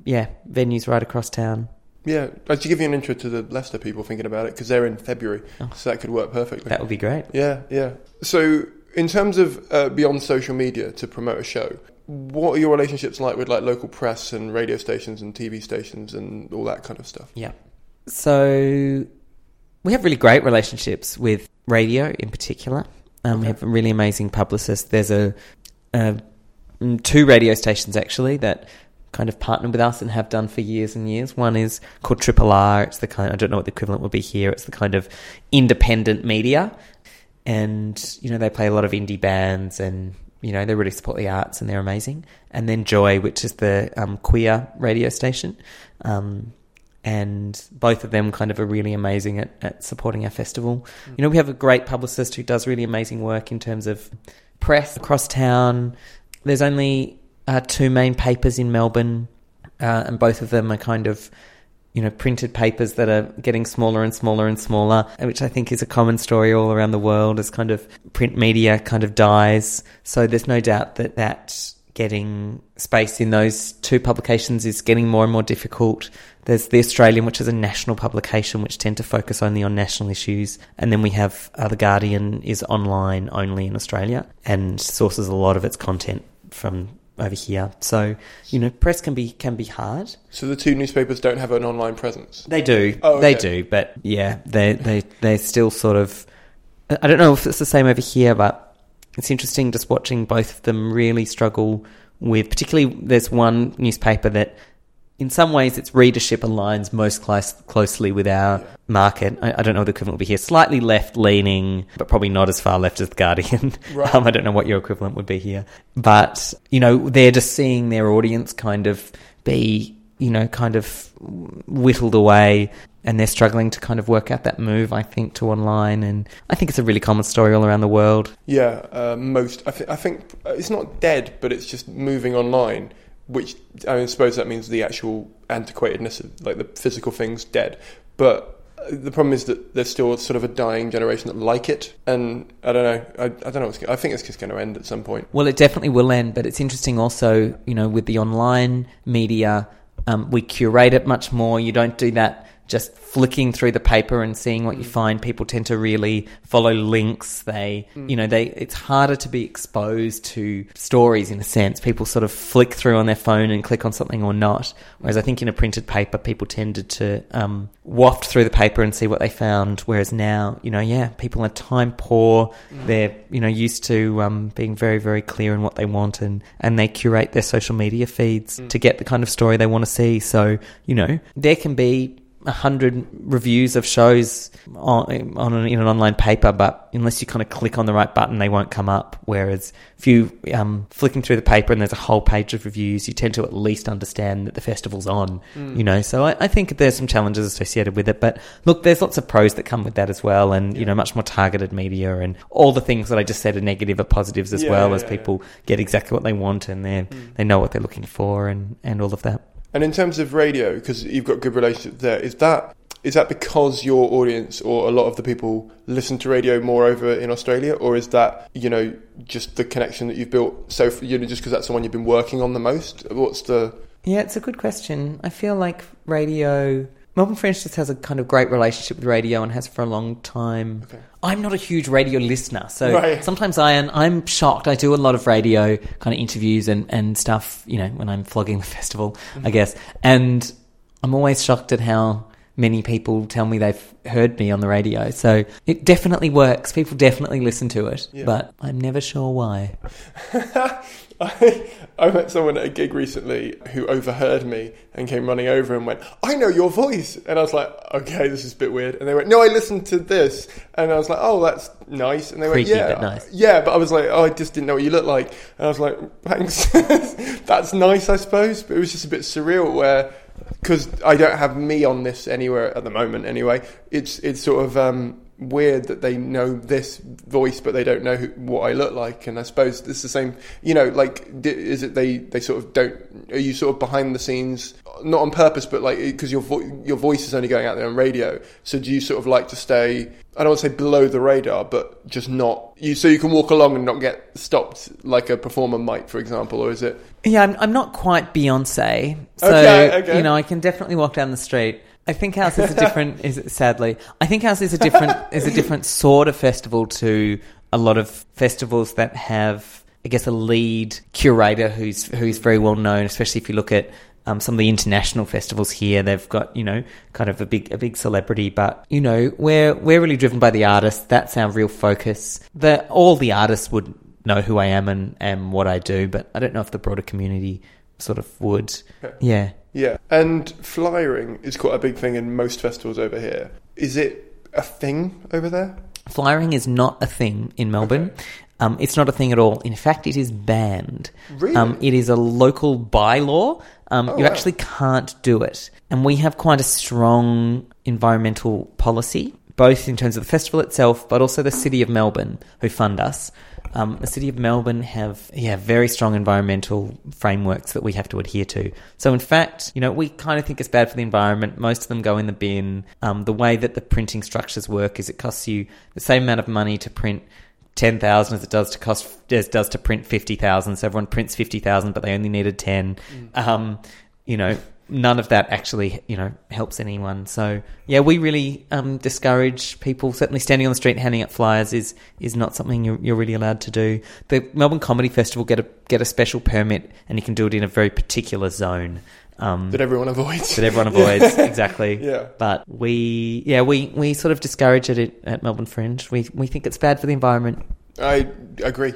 Yeah, venues right across town. Yeah. I should give you an intro to the Leicester people thinking about it because they're in February, so that could work perfectly. That would be great. Yeah, yeah. So, in terms of uh, beyond social media to promote a show, what are your relationships like with like local press and radio stations and TV stations and all that kind of stuff? Yeah. So we have really great relationships with radio in particular. Um, We have a really amazing publicist. There's a, a mm, two radio stations actually that kind of partner with us and have done for years and years. One is called Triple R. It's the kind I don't know what the equivalent would be here. It's the kind of independent media, and you know they play a lot of indie bands and you know they really support the arts and they're amazing. And then Joy, which is the um, queer radio station. Um, and both of them kind of are really amazing at, at supporting our festival. You know, we have a great publicist who does really amazing work in terms of press across town. There's only uh, two main papers in Melbourne, uh, and both of them are kind of, you know, printed papers that are getting smaller and smaller and smaller, which I think is a common story all around the world as kind of print media kind of dies. So there's no doubt that that getting space in those two publications is getting more and more difficult. There's the Australian, which is a national publication, which tend to focus only on national issues, and then we have uh, the Guardian is online only in Australia and sources a lot of its content from over here. So you know, press can be can be hard. So the two newspapers don't have an online presence. They do. Oh, They do, but yeah, they they they're still sort of. I don't know if it's the same over here, but it's interesting just watching both of them really struggle with. Particularly, there's one newspaper that, in some ways, its readership aligns most close, closely with our market. I, I don't know what the equivalent would be here. Slightly left leaning, but probably not as far left as the Guardian. <laughs> Right. um, I don't know what your equivalent would be here, but you know, they're just seeing their audience kind of be you know, kind of whittled away and they're struggling to kind of work out that move, I think, to online. And I think it's a really common story all around the world. Yeah, uh, most. I, th- I think uh, it's not dead, but it's just moving online. Which I suppose that means the actual antiquatedness of like the physical things dead. But uh, the problem is that there's still sort of a dying generation that like it, and I don't know. I, I don't know. What's, I think it's just going to end at some point. Well, it definitely will end, but it's interesting also, you know, with the online media, um, we curate it much more. You don't do that just flicking through the paper and seeing what you find. People tend to really follow links. They, you know, they, it's harder to be exposed to stories in a sense. People sort of flick through on their phone and click on something or not. Whereas I think in a printed paper, people tended to, um, waft through the paper and see what they found. Whereas now, you know, yeah, people are time poor. They're, you know, used to, um, being very, very clear in what they want and, and they curate their social media feeds to get the kind of story they want to see. So, you know, there can be hundred reviews of shows on, on an, in an online paper, but unless you kind of click on the right button, they won't come up. Whereas if you um, flicking through the paper and there's a whole page of reviews, you tend to at least understand that the festival's on. You know, so I, I think there's some challenges associated with it. But look, there's lots of pros that come with that as well, and you know, much more targeted media and all the things that I just said are negative are positives as Yeah, well yeah, as yeah, people get exactly what they want and they they know what they're looking for and and all of that. And in terms of radio, because you've got good relationship there, is that is that because your audience or a lot of the people listen to radio more over in Australia, or is that you know just the connection that you've built? So you know, just because that's the one you've been working on the most. What's the Yeah, it's a good question. I feel like radio. Melbourne Fringe just has a kind of great relationship with radio and has for a long time. Okay. I'm not a huge radio listener, so Right. sometimes I am. I'm shocked. I do a lot of radio kind of interviews and, and stuff. You know, when I'm flogging the <laughs> festival, I mm-hmm. guess, and I'm always shocked at how many people tell me they've heard me on the radio. So it definitely works. People definitely listen to it, but I'm never sure why. <laughs> I, <laughs> I met someone at a gig recently who overheard me and came running over and went, I know your voice. And I was like, okay, this is a bit weird. And they went, no, I listened to this. And I was like, oh, that's nice. And they Creaky, went, yeah. but nice. Yeah, but I was like, oh, I just didn't know what you looked like. And I was like, thanks. <laughs> that's nice, I suppose. But it was just a bit surreal where, because I don't have me on this anywhere at the moment anyway, it's, it's sort of, um, weird that they know this voice but they don't know who, what I look like and I suppose it's the same you know like is it they they sort of don't are you sort of behind the scenes not on purpose but like because your vo- your voice is only going out there on radio so do you sort of like to stay I don't want to say below the radar but just not you so you can walk along and not get stopped like a performer might for example or is it Yeah, I'm, I'm not quite Beyonce, so Okay, okay. you know I can definitely walk down the street. I think ours is a different. is it, sadly, I think ours is a different is a different sort of festival to a lot of festivals that have, I guess, a lead curator who's who's very well known. Especially if you look at um, some of the international festivals here, they've got you know kind of a big a big celebrity. But you know we're we're really driven by the artists. That's our real focus. The all the artists would know who I am and and what I do, but I don't know if the broader community sort of would. Yeah. Yeah, and flyering is quite a big thing in most festivals over here. Is it a thing over there? Flyering is not a thing in Melbourne. Um, it's not a thing at all. In fact, it is banned. Really? Um, it is a local bylaw. Um, Oh, you wow. actually can't do it. And we have quite a strong environmental policy, both in terms of the festival itself, but also the City of Melbourne, who fund us. Um, the City of Melbourne have yeah very strong environmental frameworks that we have to adhere to. So in fact, you know, we kind of think it's bad for the environment. Most of them go in the bin. Um, the way that the printing structures work is it costs you the same amount of money to print ten thousand as it does to cost as does to print fifty thousand. So everyone prints fifty thousand, but they only needed ten. Um, you know, none of that actually you know helps anyone. So yeah, we really um, discourage people. Certainly, standing on the street handing out flyers is is not something you're, you're really allowed to do. The Melbourne Comedy Festival get a get a special permit, and you can do it in a very particular zone. Um, That everyone avoids. that everyone avoids <laughs> exactly. Yeah. But we, yeah, we, we sort of discourage it at, at Melbourne Fringe. We we think it's bad for the environment. I agree.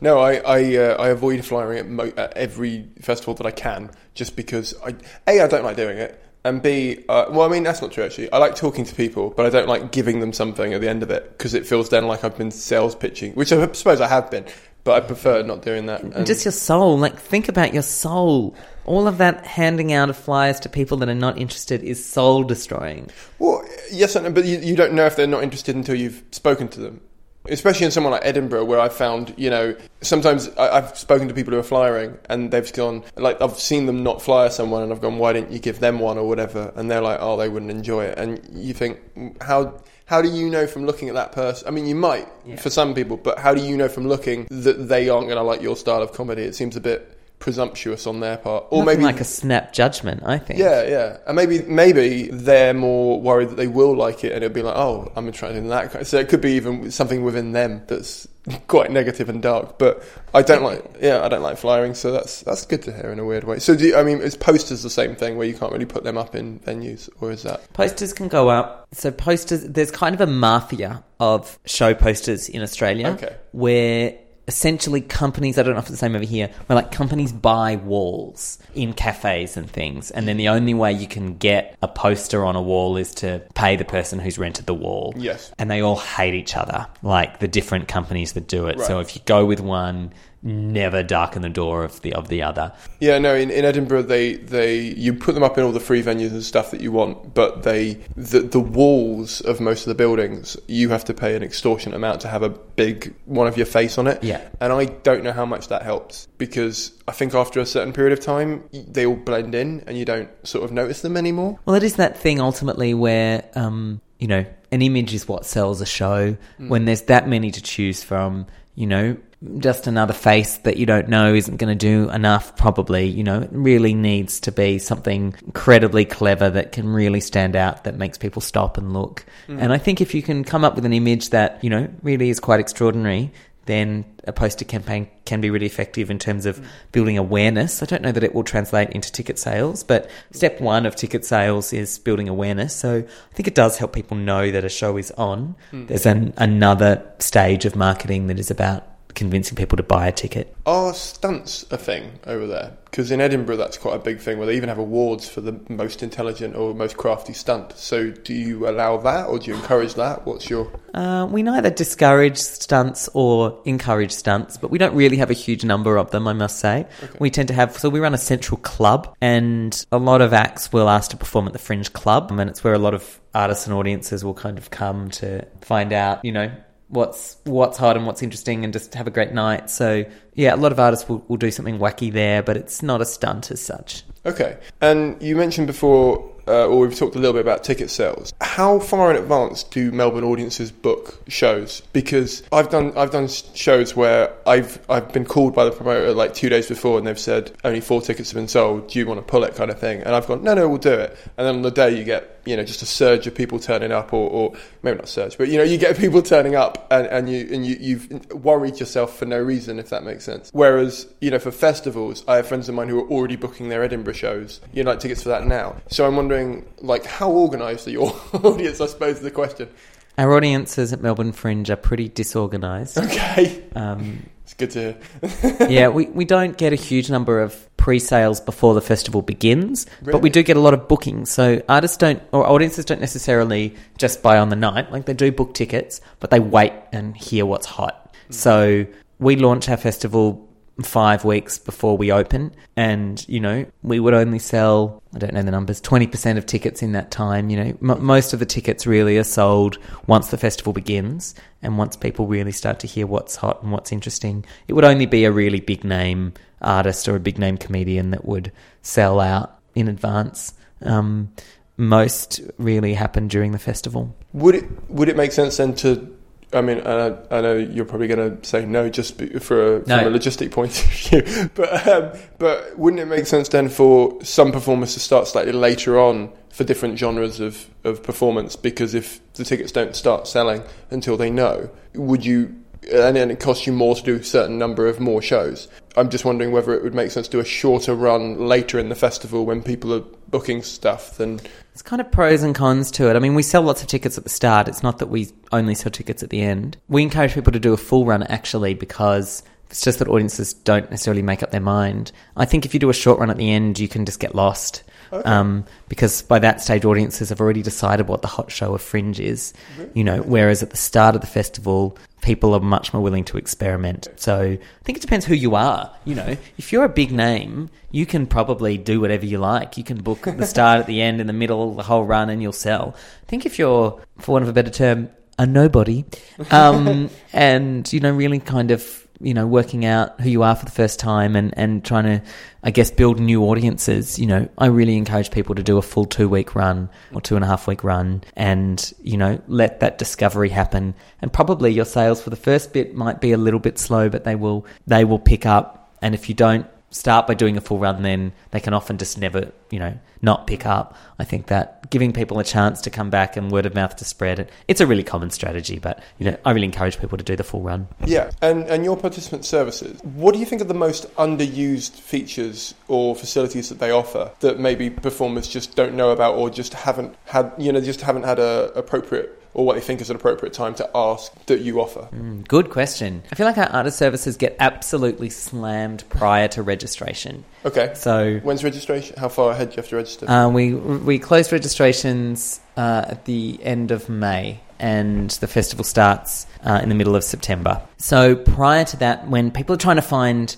no, I I, uh, I avoid flyering at, mo- at every festival that I can, just because I a I don't like doing it, and b uh, well I mean that's not true actually. I like talking to people, but I don't like giving them something at the end of it because it feels then like I've been sales pitching, which I suppose I have been, but I prefer not doing that. And Just your soul. Like think about your soul. All of that handing out of flyers to people that are not interested is soul destroying. Well, yes, and- but you, you don't know if they're not interested until you've spoken to them. Especially in someone like Edinburgh, where I've found, you know, sometimes I, I've spoken to people who are flyering and they've gone, like, I've seen them not flyer someone and I've gone, why didn't you give them one or whatever? And they're like, oh, they wouldn't enjoy it. And you think, mm, how. How do you know from looking at that person? I mean, you might for some people, but how do you know from looking that they aren't going to like your style of comedy? It seems a bit presumptuous on their part, or Nothing maybe like a snap judgment. I think. yeah, yeah, and maybe maybe they're more worried that they will like it, and it'll be like, oh, I'm attracted in that. kind- So it could be even something within them that's <laughs> quite negative and dark. But I don't like, yeah, I don't like flyering, so that's that's good to hear in a weird way. So do you, I mean, is posters the same thing where you can't really put them up in venues, or is that? Posters can go up. So posters, there's kind of a mafia of show posters in Australia, Okay. where essentially companies, I don't know if it's the same over here, where like companies buy walls in cafes and things, and then the only way you can get a poster on a wall is to pay the person who's rented the wall. Yes. And they all hate each other, like the different companies that do it. So if you go with one, never darken the door of the of the other. Yeah, no. In, in Edinburgh, they, they you put them up in all the free venues and stuff that you want, but they the the walls of most of the buildings you have to pay an extortionate amount to have a big one of your face on it. Yeah. and I don't know how much that helps because I think after a certain period of time they all blend in and you don't sort of notice them anymore. Well, it is that thing ultimately where, um, you know, an image is what sells a show. When there's that many to choose from, you know, just another face that you don't know isn't going to do enough, probably. You know, it really needs to be something incredibly clever that can really stand out, that makes people stop and look. Mm. And I think if you can come up with an image that, you know, really is quite extraordinary, then a poster campaign can be really effective in terms of mm. building awareness. I don't know that it will translate into ticket sales, but step one of ticket sales is building awareness. So I think it does help people know that a show is on. Mm. There's an, another stage of marketing that is about convincing people to buy a ticket. Are stunts a thing over there? Because in Edinburgh, that's quite a big thing where they even have awards for the most intelligent or most crafty stunt. So, do you allow that or do you encourage that? What's your. Uh, we neither discourage stunts or encourage stunts, but we don't really have a huge number of them, I must say. We tend to have, so we run a central club, and a lot of acts will ask to perform at the Fringe Club, and it's where a lot of artists and audiences will kind of come to find out, you know, what's what's hot and what's interesting and just have a great night. So yeah, a lot of artists will, will do something wacky there, but it's not a stunt as such. Okay. And you mentioned before, uh, or we've talked a little bit about ticket sales. How far in advance do Melbourne audiences book shows? Because I've done I've done shows where I've I've been called by the promoter like two days before, and they've said only four tickets have been sold. Do you want to pull it, kind of thing? And I've gone, no, no, we'll do it. And then on the day, you get you know just a surge of people turning up, or, or maybe not surge, but you know you get people turning up, and, and you and you you've worried yourself for no reason, if that makes sense. Whereas you know for festivals, I have friends of mine who are already booking their Edinburgh shows. You know, like tickets for that now. So I'm wondering, like, how organised are your <laughs> audience? I suppose is the question. Our audiences at Melbourne Fringe are pretty disorganised. Okay, Um, it's good to hear. <laughs> yeah, we, we don't get a huge number of pre-sales before the festival begins, but we do get a lot of bookings. So artists don't, or audiences don't necessarily just buy on the night. Like they do book tickets, but they wait and hear what's hot. Hmm. So we launch our festival five weeks before we open, and you know we would only sell I don't know the numbers twenty percent of tickets in that time. You know m- most of the tickets really are sold once the festival begins, and once people really start to hear what's hot and what's interesting. It would only be a really big name artist or a big name comedian that would sell out in advance. Um, most really happen during the festival. Would it would it make sense then to? I mean, I, I know you're probably going to say no, just for a, No. from a logistic point <laughs> of view. But um, but wouldn't it make sense then for some performers to start slightly later on for different genres of, of performance? Because if the tickets don't start selling until they know, would you? And then it costs you more to do a certain number of more shows. I'm just wondering whether it would make sense to do a shorter run later in the festival when people are booking stuff than It's kind of pros and cons to it. I mean, we sell lots of tickets at the start. It's not that we only sell tickets at the end. We encourage people to do a full run actually because it's just that audiences don't necessarily make up their mind. I think if you do a short run at the end, you can just get lost. Um, because by that stage, audiences have already decided what the hot show of Fringe is, you know. Whereas at the start of the festival, people are much more willing to experiment. So I think it depends who you are. You know, if you're a big name, you can probably do whatever you like. You can book at the start, at the end, in the middle, the whole run, and you'll sell. I think if you're, for want of a better term, a nobody, um, <laughs> and you know, really kind of you know, working out who you are for the first time and, and trying to, I guess, build new audiences. You know, I really encourage people to do a full two week run or two and a half week run and, you know, let that discovery happen. And probably your sales for the first bit might be a little bit slow, but they will, they will pick up. And if you don't start by doing a full run, then they can often just never, you know, not pick up. I think that giving people a chance to come back and word of mouth to spread it, it's a really common strategy, but, you know, I really encourage people to do the full run. Yeah, and, and your participant services, what do you think are the most underused features or facilities that they offer that maybe performers just don't know about or just haven't had, you know, just haven't had a appropriate or what they think is an appropriate time to ask that you offer? Mm, Good question. I feel like our artist services get absolutely slammed prior to registration. Okay. So When's registration? How far ahead do you have to register? uh, we we close registrations uh, at the end of May, and the festival starts uh, in the middle of September. So prior to that, when people are trying to find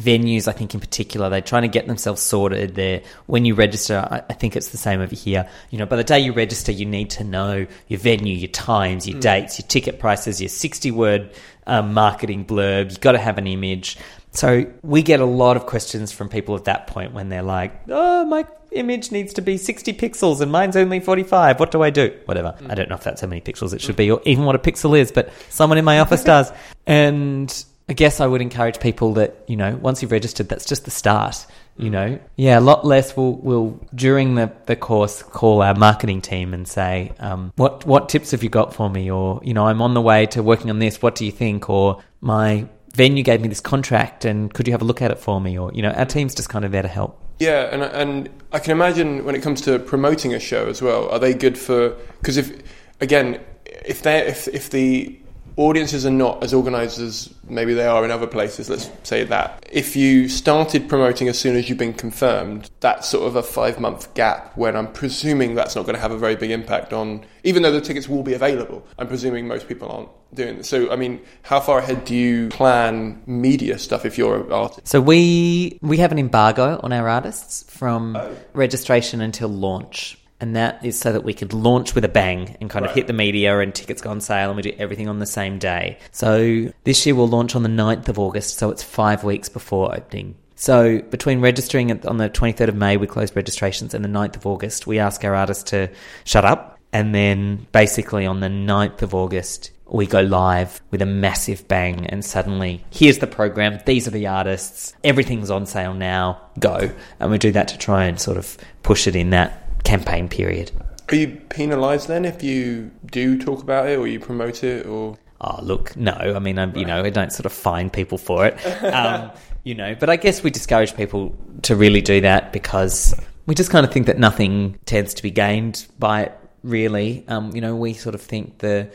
venues, I think in particular, they're trying to get themselves sorted. There, when you register, I, I think it's the same over here. You know, by the day you register, you need to know your venue, your times, your mm. dates, your ticket prices, your sixty-word um, marketing blurb. You've got to have an image. So we get a lot of questions from people at that point when they're like, "Oh, my image needs to be 60 pixels and mine's only 45. What do I do?" Whatever. Mm. I don't know if that's how many pixels it should mm. be or even what a pixel is, but someone in my <laughs> office does. And I guess I would encourage people that you know once you've registered, that's just the start. You know, yeah, a lot less will will during the, the course call our marketing team and say, um, what what tips have you got for me, or you know, I'm on the way to working on this. What do you think? Or my venue gave me this contract, and could you have a look at it for me? Or you know, our team's just kind of there to help. Yeah, and and I can imagine when it comes to promoting a show as well, are they good for? Because if again, if they if if the audiences are not as organised as maybe they are in other places, let's say that. If you started promoting as soon as you've been confirmed, that's sort of a five month gap when I'm presuming that's not going to have a very big impact on, even though the tickets will be available, I'm presuming most people aren't doing this. So, I mean, how far ahead do you plan media stuff if you're an artist? So we we have an embargo on our artists from oh. registration until launch. And that is so that we could launch with a bang and kind of hit the media and tickets go on sale and we do everything on the same day. So this year we'll launch on the 9th of August, so it's five weeks before opening. So between registering on the 23rd of May, we close registrations, and the 9th of August, we ask our artists to shut up. And then basically on the 9th of August, we go live with a massive bang and suddenly here's the program these are the artists everything's on sale now go and we do that to try and sort of push it in that campaign period. Are you penalised then if you do talk about it or you promote it or? oh look no. I mean i you know i don't sort of fine people for it. Um, <laughs> you know but i guess we discourage people to really do that because we just kind of think that nothing tends to be gained by it really. Um, you know we sort of think the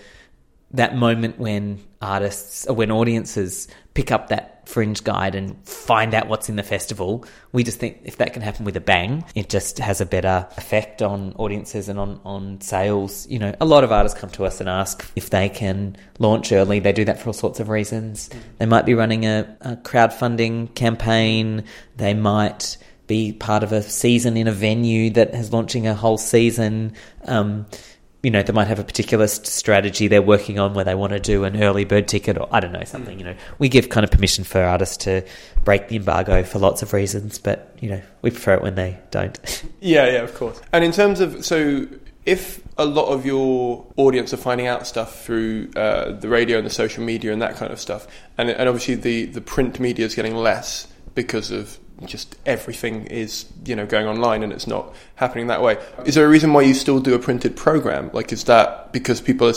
that moment when artists or when audiences pick up that fringe guide and find out what's in the festival we just think if that can happen with a bang it just has a better effect on audiences and on, on sales. You know a lot of artists come to us and ask if they can launch early. They do that for all sorts of reasons. They might be running a, a crowdfunding campaign. They might be part of a season in a venue that is launching a whole season. Um, you know, they might have a particular strategy they're working on where they want to do an early bird ticket or I don't know, something, you know. We give kind of permission for artists to break the embargo for lots of reasons, but, you know, we prefer it when they don't. <laughs> Yeah, yeah, of course. And in terms of so, if a lot of your audience are finding out stuff through uh, the radio and the social media and that kind of stuff, and and obviously the the print media is getting less because of just everything is you know going online and it's not happening that way. Is there a reason why you still do a printed program? Like, is that because people are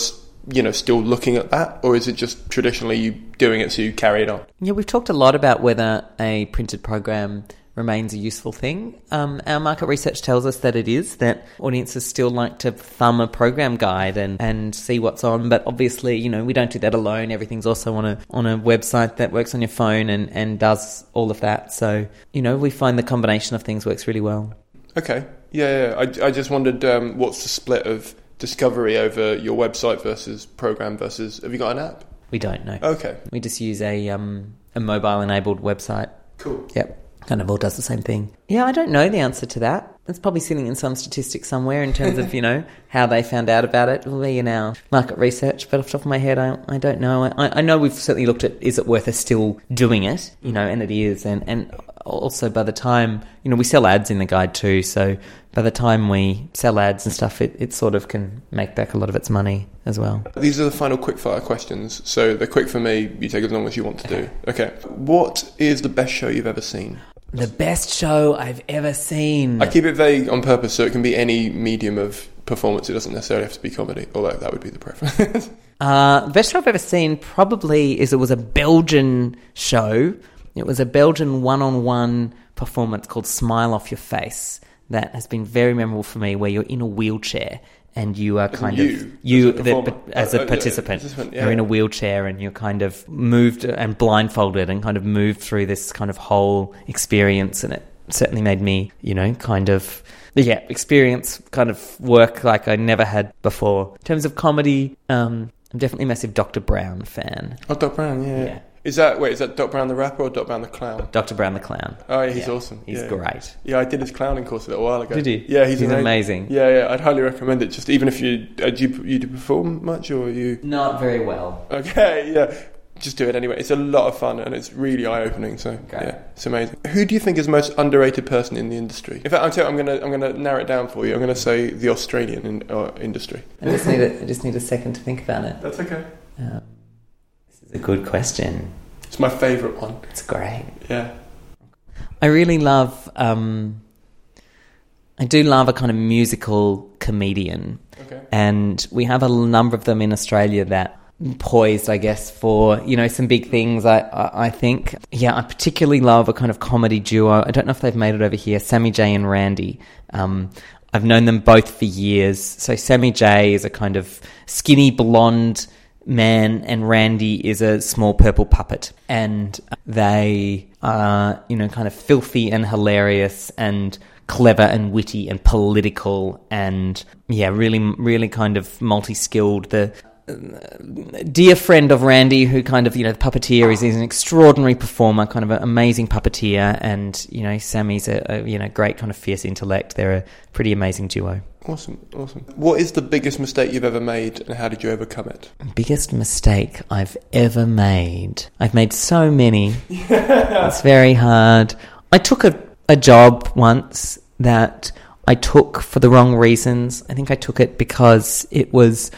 you know still looking at that, or is it just traditionally you doing it so you carry it on? yeah, we've talked a lot about whether a printed program remains a useful thing. Um, our market research tells us that it is, that audiences still like to thumb a program guide and, and see what's on. But obviously, you know, we don't do that alone. Everything's also on a on a website that works on your phone and, and does all of that. So, you know, we find the combination of things works really well. Okay. Yeah, yeah. I, I just wondered um, what's the split of discovery over your website versus program versus. Have you got an app? We don't know. Okay. We just use a um, a mobile enabled website. Cool. Yep. Kind of all does the same thing. Yeah, I don't know the answer to that. It's probably sitting in some statistics somewhere in terms of, <laughs> you know, how they found out about it. It'll be in our market research, but off the top of my head, I, I don't know. I, I know we've certainly looked at is it worth us still doing it, you know, and it is. And, and also by the time, you know, we sell ads in the guide too. So by the time we sell ads and stuff, it, it sort of can make back a lot of its money as well. These are the final quickfire questions. So they're quick for me. You take as long as you want to do. Okay. What is the best show you've ever seen? The best show I've ever seen. I keep it vague on purpose so it can be any medium of performance. It doesn't necessarily have to be comedy, although that would be the preference. <laughs> Uh, the best show I've ever seen probably is it was a Belgian show. It was a Belgian one-on-one performance called "Smile Off Your Face" that has been very memorable for me. Where you're in a wheelchair and you are in kind you, of you as a the, as a uh, participant. participant, yeah. You're in a wheelchair and you're kind of moved and blindfolded and kind of moved through this kind of whole experience, and it certainly made me, you know, kind of yeah, experience kind of work like I never had before. In terms of comedy, um, I'm definitely a massive Dr. Brown fan. oh, Doc Brown, yeah. Yeah. Is that wait? Is that Doc Brown the rapper or Doc Brown the clown? Dr. Brown the clown. Oh, yeah, he's Yeah, awesome. He's Yeah. great. Yeah, I did his clowning course a little while ago. Did you? Yeah, he's, He's amazing. amazing. Yeah, yeah, I'd highly recommend it. Just even if you uh, do you, you do perform much or you Not very well. okay, yeah, just do it anyway. It's a lot of fun and it's really eye opening. So Great. yeah, it's amazing. Who do you think is the most underrated person in the industry? In fact, I'm, tell I'm gonna I'm gonna narrow it down for you. I'm gonna say the Australian in, uh, industry. I just need a, I just need a second to think about it. That's okay. Um, this is a good question. It's my favourite one. It's great. Yeah. I really love. Um, I do love a kind of musical comedian, Okay. and we have a number of them in Australia that poised, I guess, for you know some big things. I, I I think, yeah, I particularly love a kind of comedy duo. I don't know if they've made it over here. Sammy J and Randy. Um, I've known them both for years. So Sammy J is a kind of skinny blonde man, and Randy is a small purple puppet, and they are you know kind of filthy and hilarious and clever and witty and political and yeah really really kind of multi-skilled. The dear friend of Randy, who kind of you know the puppeteer is, is an extraordinary performer, kind of an amazing puppeteer, and you know Sammy's a, a you know great kind of fierce intellect. They're a pretty amazing duo. Awesome, awesome. What is the biggest mistake you've ever made, and how did you overcome it? Biggest mistake I've ever made. I've made so many. <laughs> it's very hard. I took a, a job once that I took for the wrong reasons. I think I took it because it was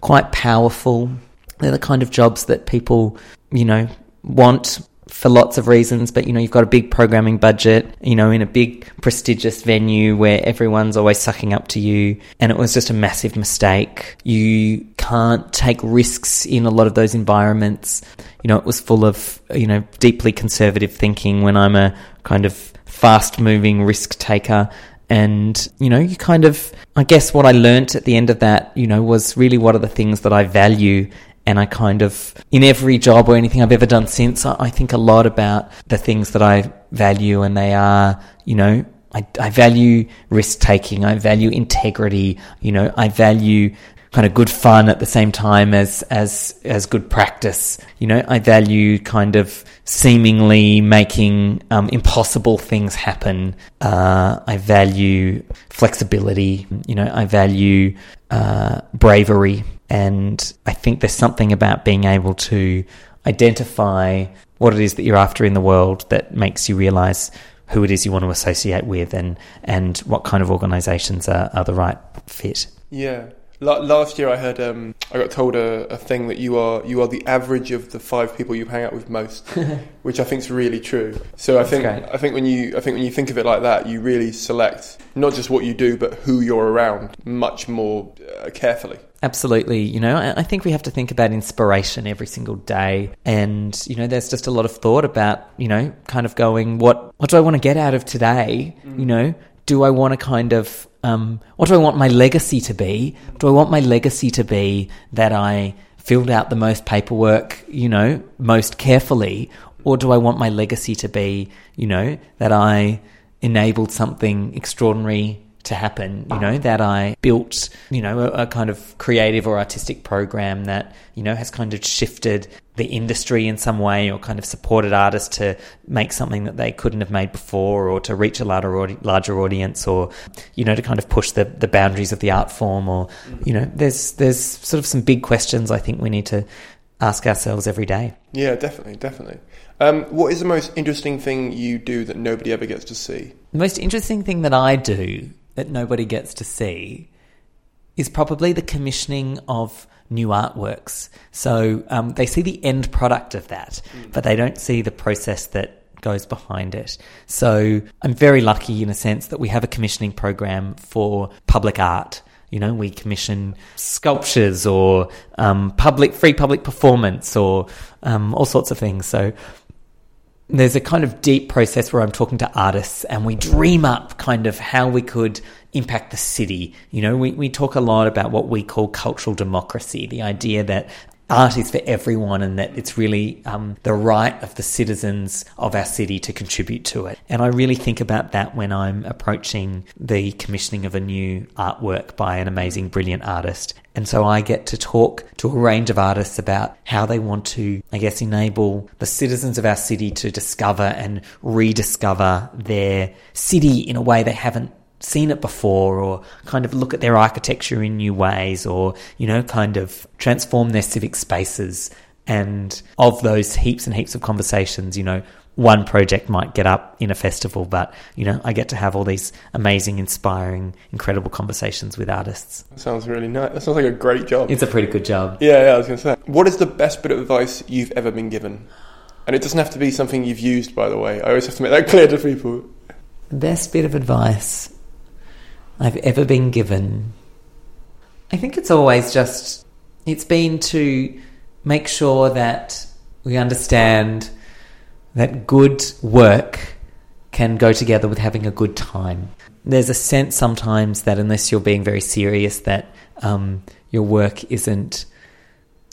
quite powerful. They're the kind of jobs that people, you know, want for lots of reasons, but you know, you've got a big programming budget, you know, in a big prestigious venue where everyone's always sucking up to you, and it was just a massive mistake. You can't take risks in a lot of those environments. You know, it was full of, you know, deeply conservative thinking when I'm a kind of fast moving risk taker. And, you know, you kind of, I guess what I learnt at the end of that, you know, was really what are the things that I value. And I kind of, in every job or anything I've ever done since, I, I think a lot about the things that I value, and they are, you know, I, I value risk taking, I value integrity, you know, I value kind of good fun at the same time as as as good practice. You know, I value kind of seemingly making um, impossible things happen. Uh, I value flexibility. You know, I value uh, bravery, and I think there's something about being able to identify what it is that you're after in the world that makes you realize who it is you want to associate with and and what kind of organizations are, are the right fit. Yeah. La- last year, I heard um, I got told a, a thing that you are you are the average of the five people you hang out with most, <laughs> which I think is really true. So I think great. I think when you I think when you think of it like that, you really select not just what you do, but who you're around much more uh, carefully. Absolutely. You know, I I think we have to think about inspiration every single day. And, you know, there's just a lot of thought about, you know, kind of going, what, what do I want to get out of today? You know, do I want to kind of, um, what do I want my legacy to be? Do I want my legacy to be that I filled out the most paperwork, you know, most carefully? Or do I want my legacy to be, you know, that I enabled something extraordinary to happen, you know, that I built, you know, a, a kind of creative or artistic program that, you know, has kind of shifted the industry in some way or kind of supported artists to make something that they couldn't have made before or to reach a larger, larger audience or, you know, to kind of push the, the boundaries of the art form or, you know, there's, there's sort of some big questions I think we need to ask ourselves every day. Yeah, definitely, definitely. Um, what is the most interesting thing you do that nobody ever gets to see? The most interesting thing that I do that nobody gets to see is probably the commissioning of new artworks. So um, they see the end product of that, but they don't see the process that goes behind it. So I'm very lucky in a sense that we have a commissioning program for public art. You know, we commission sculptures or um, public free public performance or um, all sorts of things. So there's a kind of deep process where I'm talking to artists and we dream up kind of how we could impact the city. You know, we, we talk a lot about what we call cultural democracy, the idea that art is for everyone and that it's really um, the right of the citizens of our city to contribute to it. And I really think about that when I'm approaching the commissioning of a new artwork by an amazing, brilliant artist. And so I get to talk to a range of artists about how they want to, I guess, enable the citizens of our city to discover and rediscover their city in a way they haven't seen it before or kind of look at their architecture in new ways or, you know, kind of transform their civic spaces. And of those heaps and heaps of conversations, you know, one project might get up in a festival, but, you know, I get to have all these amazing, inspiring, incredible conversations with artists. That sounds really nice. That sounds like a great job. It's a pretty good job. yeah, yeah, I was going to say. What is the best bit of advice you've ever been given? And it doesn't have to be something you've used, by the way. I always have to make that <laughs> clear to people. The best bit of advice I've ever been given. I think it's always just, it's been to make sure that we understand that good work can go together with having a good time. There's a sense sometimes that unless you're being very serious, that um, your work isn't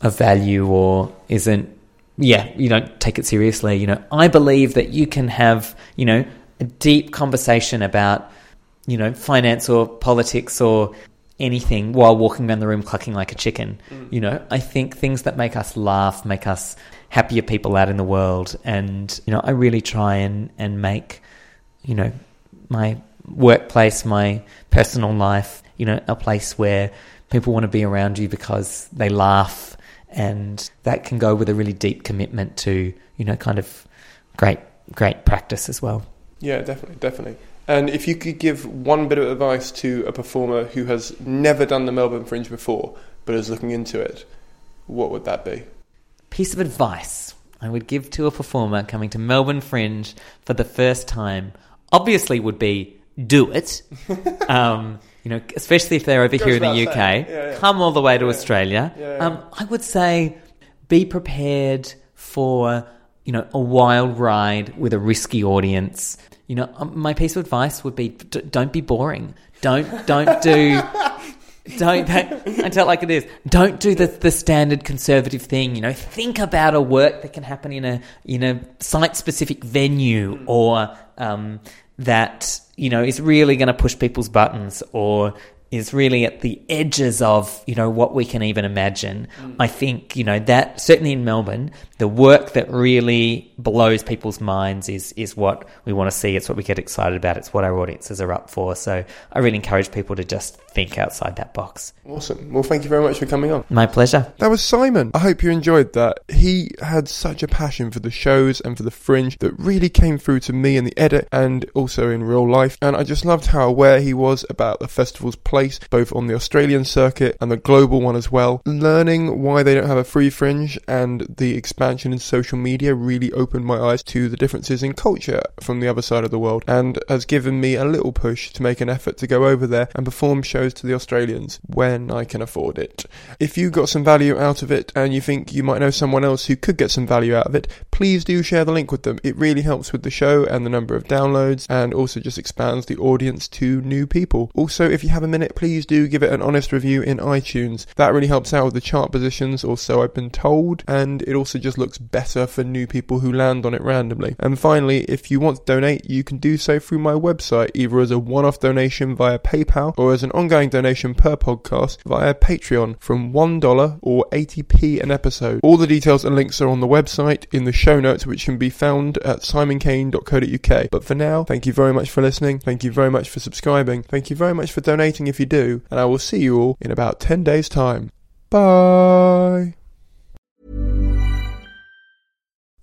of value or isn't, yeah, you don't take it seriously. You know, I believe that you can have, you know, a deep conversation about, you know, finance or politics or anything while walking around the room clucking like a chicken. Mm. You know, I think things that make us laugh, make us happier people out in the world. And, you know, I really try and, and make, you know, my workplace, my personal life, you know, a place where people want to be around you because they laugh. And that can go with a really deep commitment to, you know, kind of great, great practice as well. Yeah, definitely, definitely. And if you could give one bit of advice to a performer who has never done the Melbourne Fringe before but is looking into it, what would that be? Piece of advice I would give to a performer coming to Melbourne Fringe for the first time obviously would be do it. <laughs> um, you know, especially if they're over here in the UK, yeah, yeah. come all the way to yeah. Australia. Um, I would say be prepared for you know a wild ride with a risky audience. You know, um, my piece of advice would be d- don't be boring. Don't don't do <laughs> don't, don't I tell it like it is. Don't do the the standard conservative thing. You know, think about a work that can happen in a in a site specific venue or um, that you know is really going to push people's buttons or is really at the edges of you know what we can even imagine. Mm. I think you know that certainly in Melbourne, the work that really blows people's minds is is what we want to see. It's what we get excited about. It's what our audiences are up for. So I really encourage people to just think outside that box. Awesome. Well, thank you very much for coming on. My pleasure. That was Simon. I hope you enjoyed that. He had such a passion for the shows and for the fringe that really came through to me in the edit and also in real life. And I just loved how aware he was about the festival's place, both on the Australian circuit and the global one as well. Learning why they don't have a free fringe and the expansion in social media really opened my eyes to the differences in culture from the other side of the world and has given me a little push to make an effort to go over there and perform shows to the Australians when I can afford it. If you got some value out of it and you think you might know someone else who could get some value out of it, please do share the link with them. It really helps with the show and the number of downloads and also just expands the audience to new people. Also, if you have a minute, please do give it an honest review in iTunes. That really helps out with the chart positions, or so I've been told, and it also just looks better for new people who land on it randomly. And finally, if you want to donate, you can do so through my website, either as a one off donation via PayPal or as an ongoing donation per podcast via Patreon from $1 or 80p an episode. All the details and links are on the website in the show notes, which can be found at simonkane.co.uk. But for now, thank you very much for listening. Thank you very much for subscribing. Thank you very much for donating if you do. And I will see you all in about 10 days' time. Bye.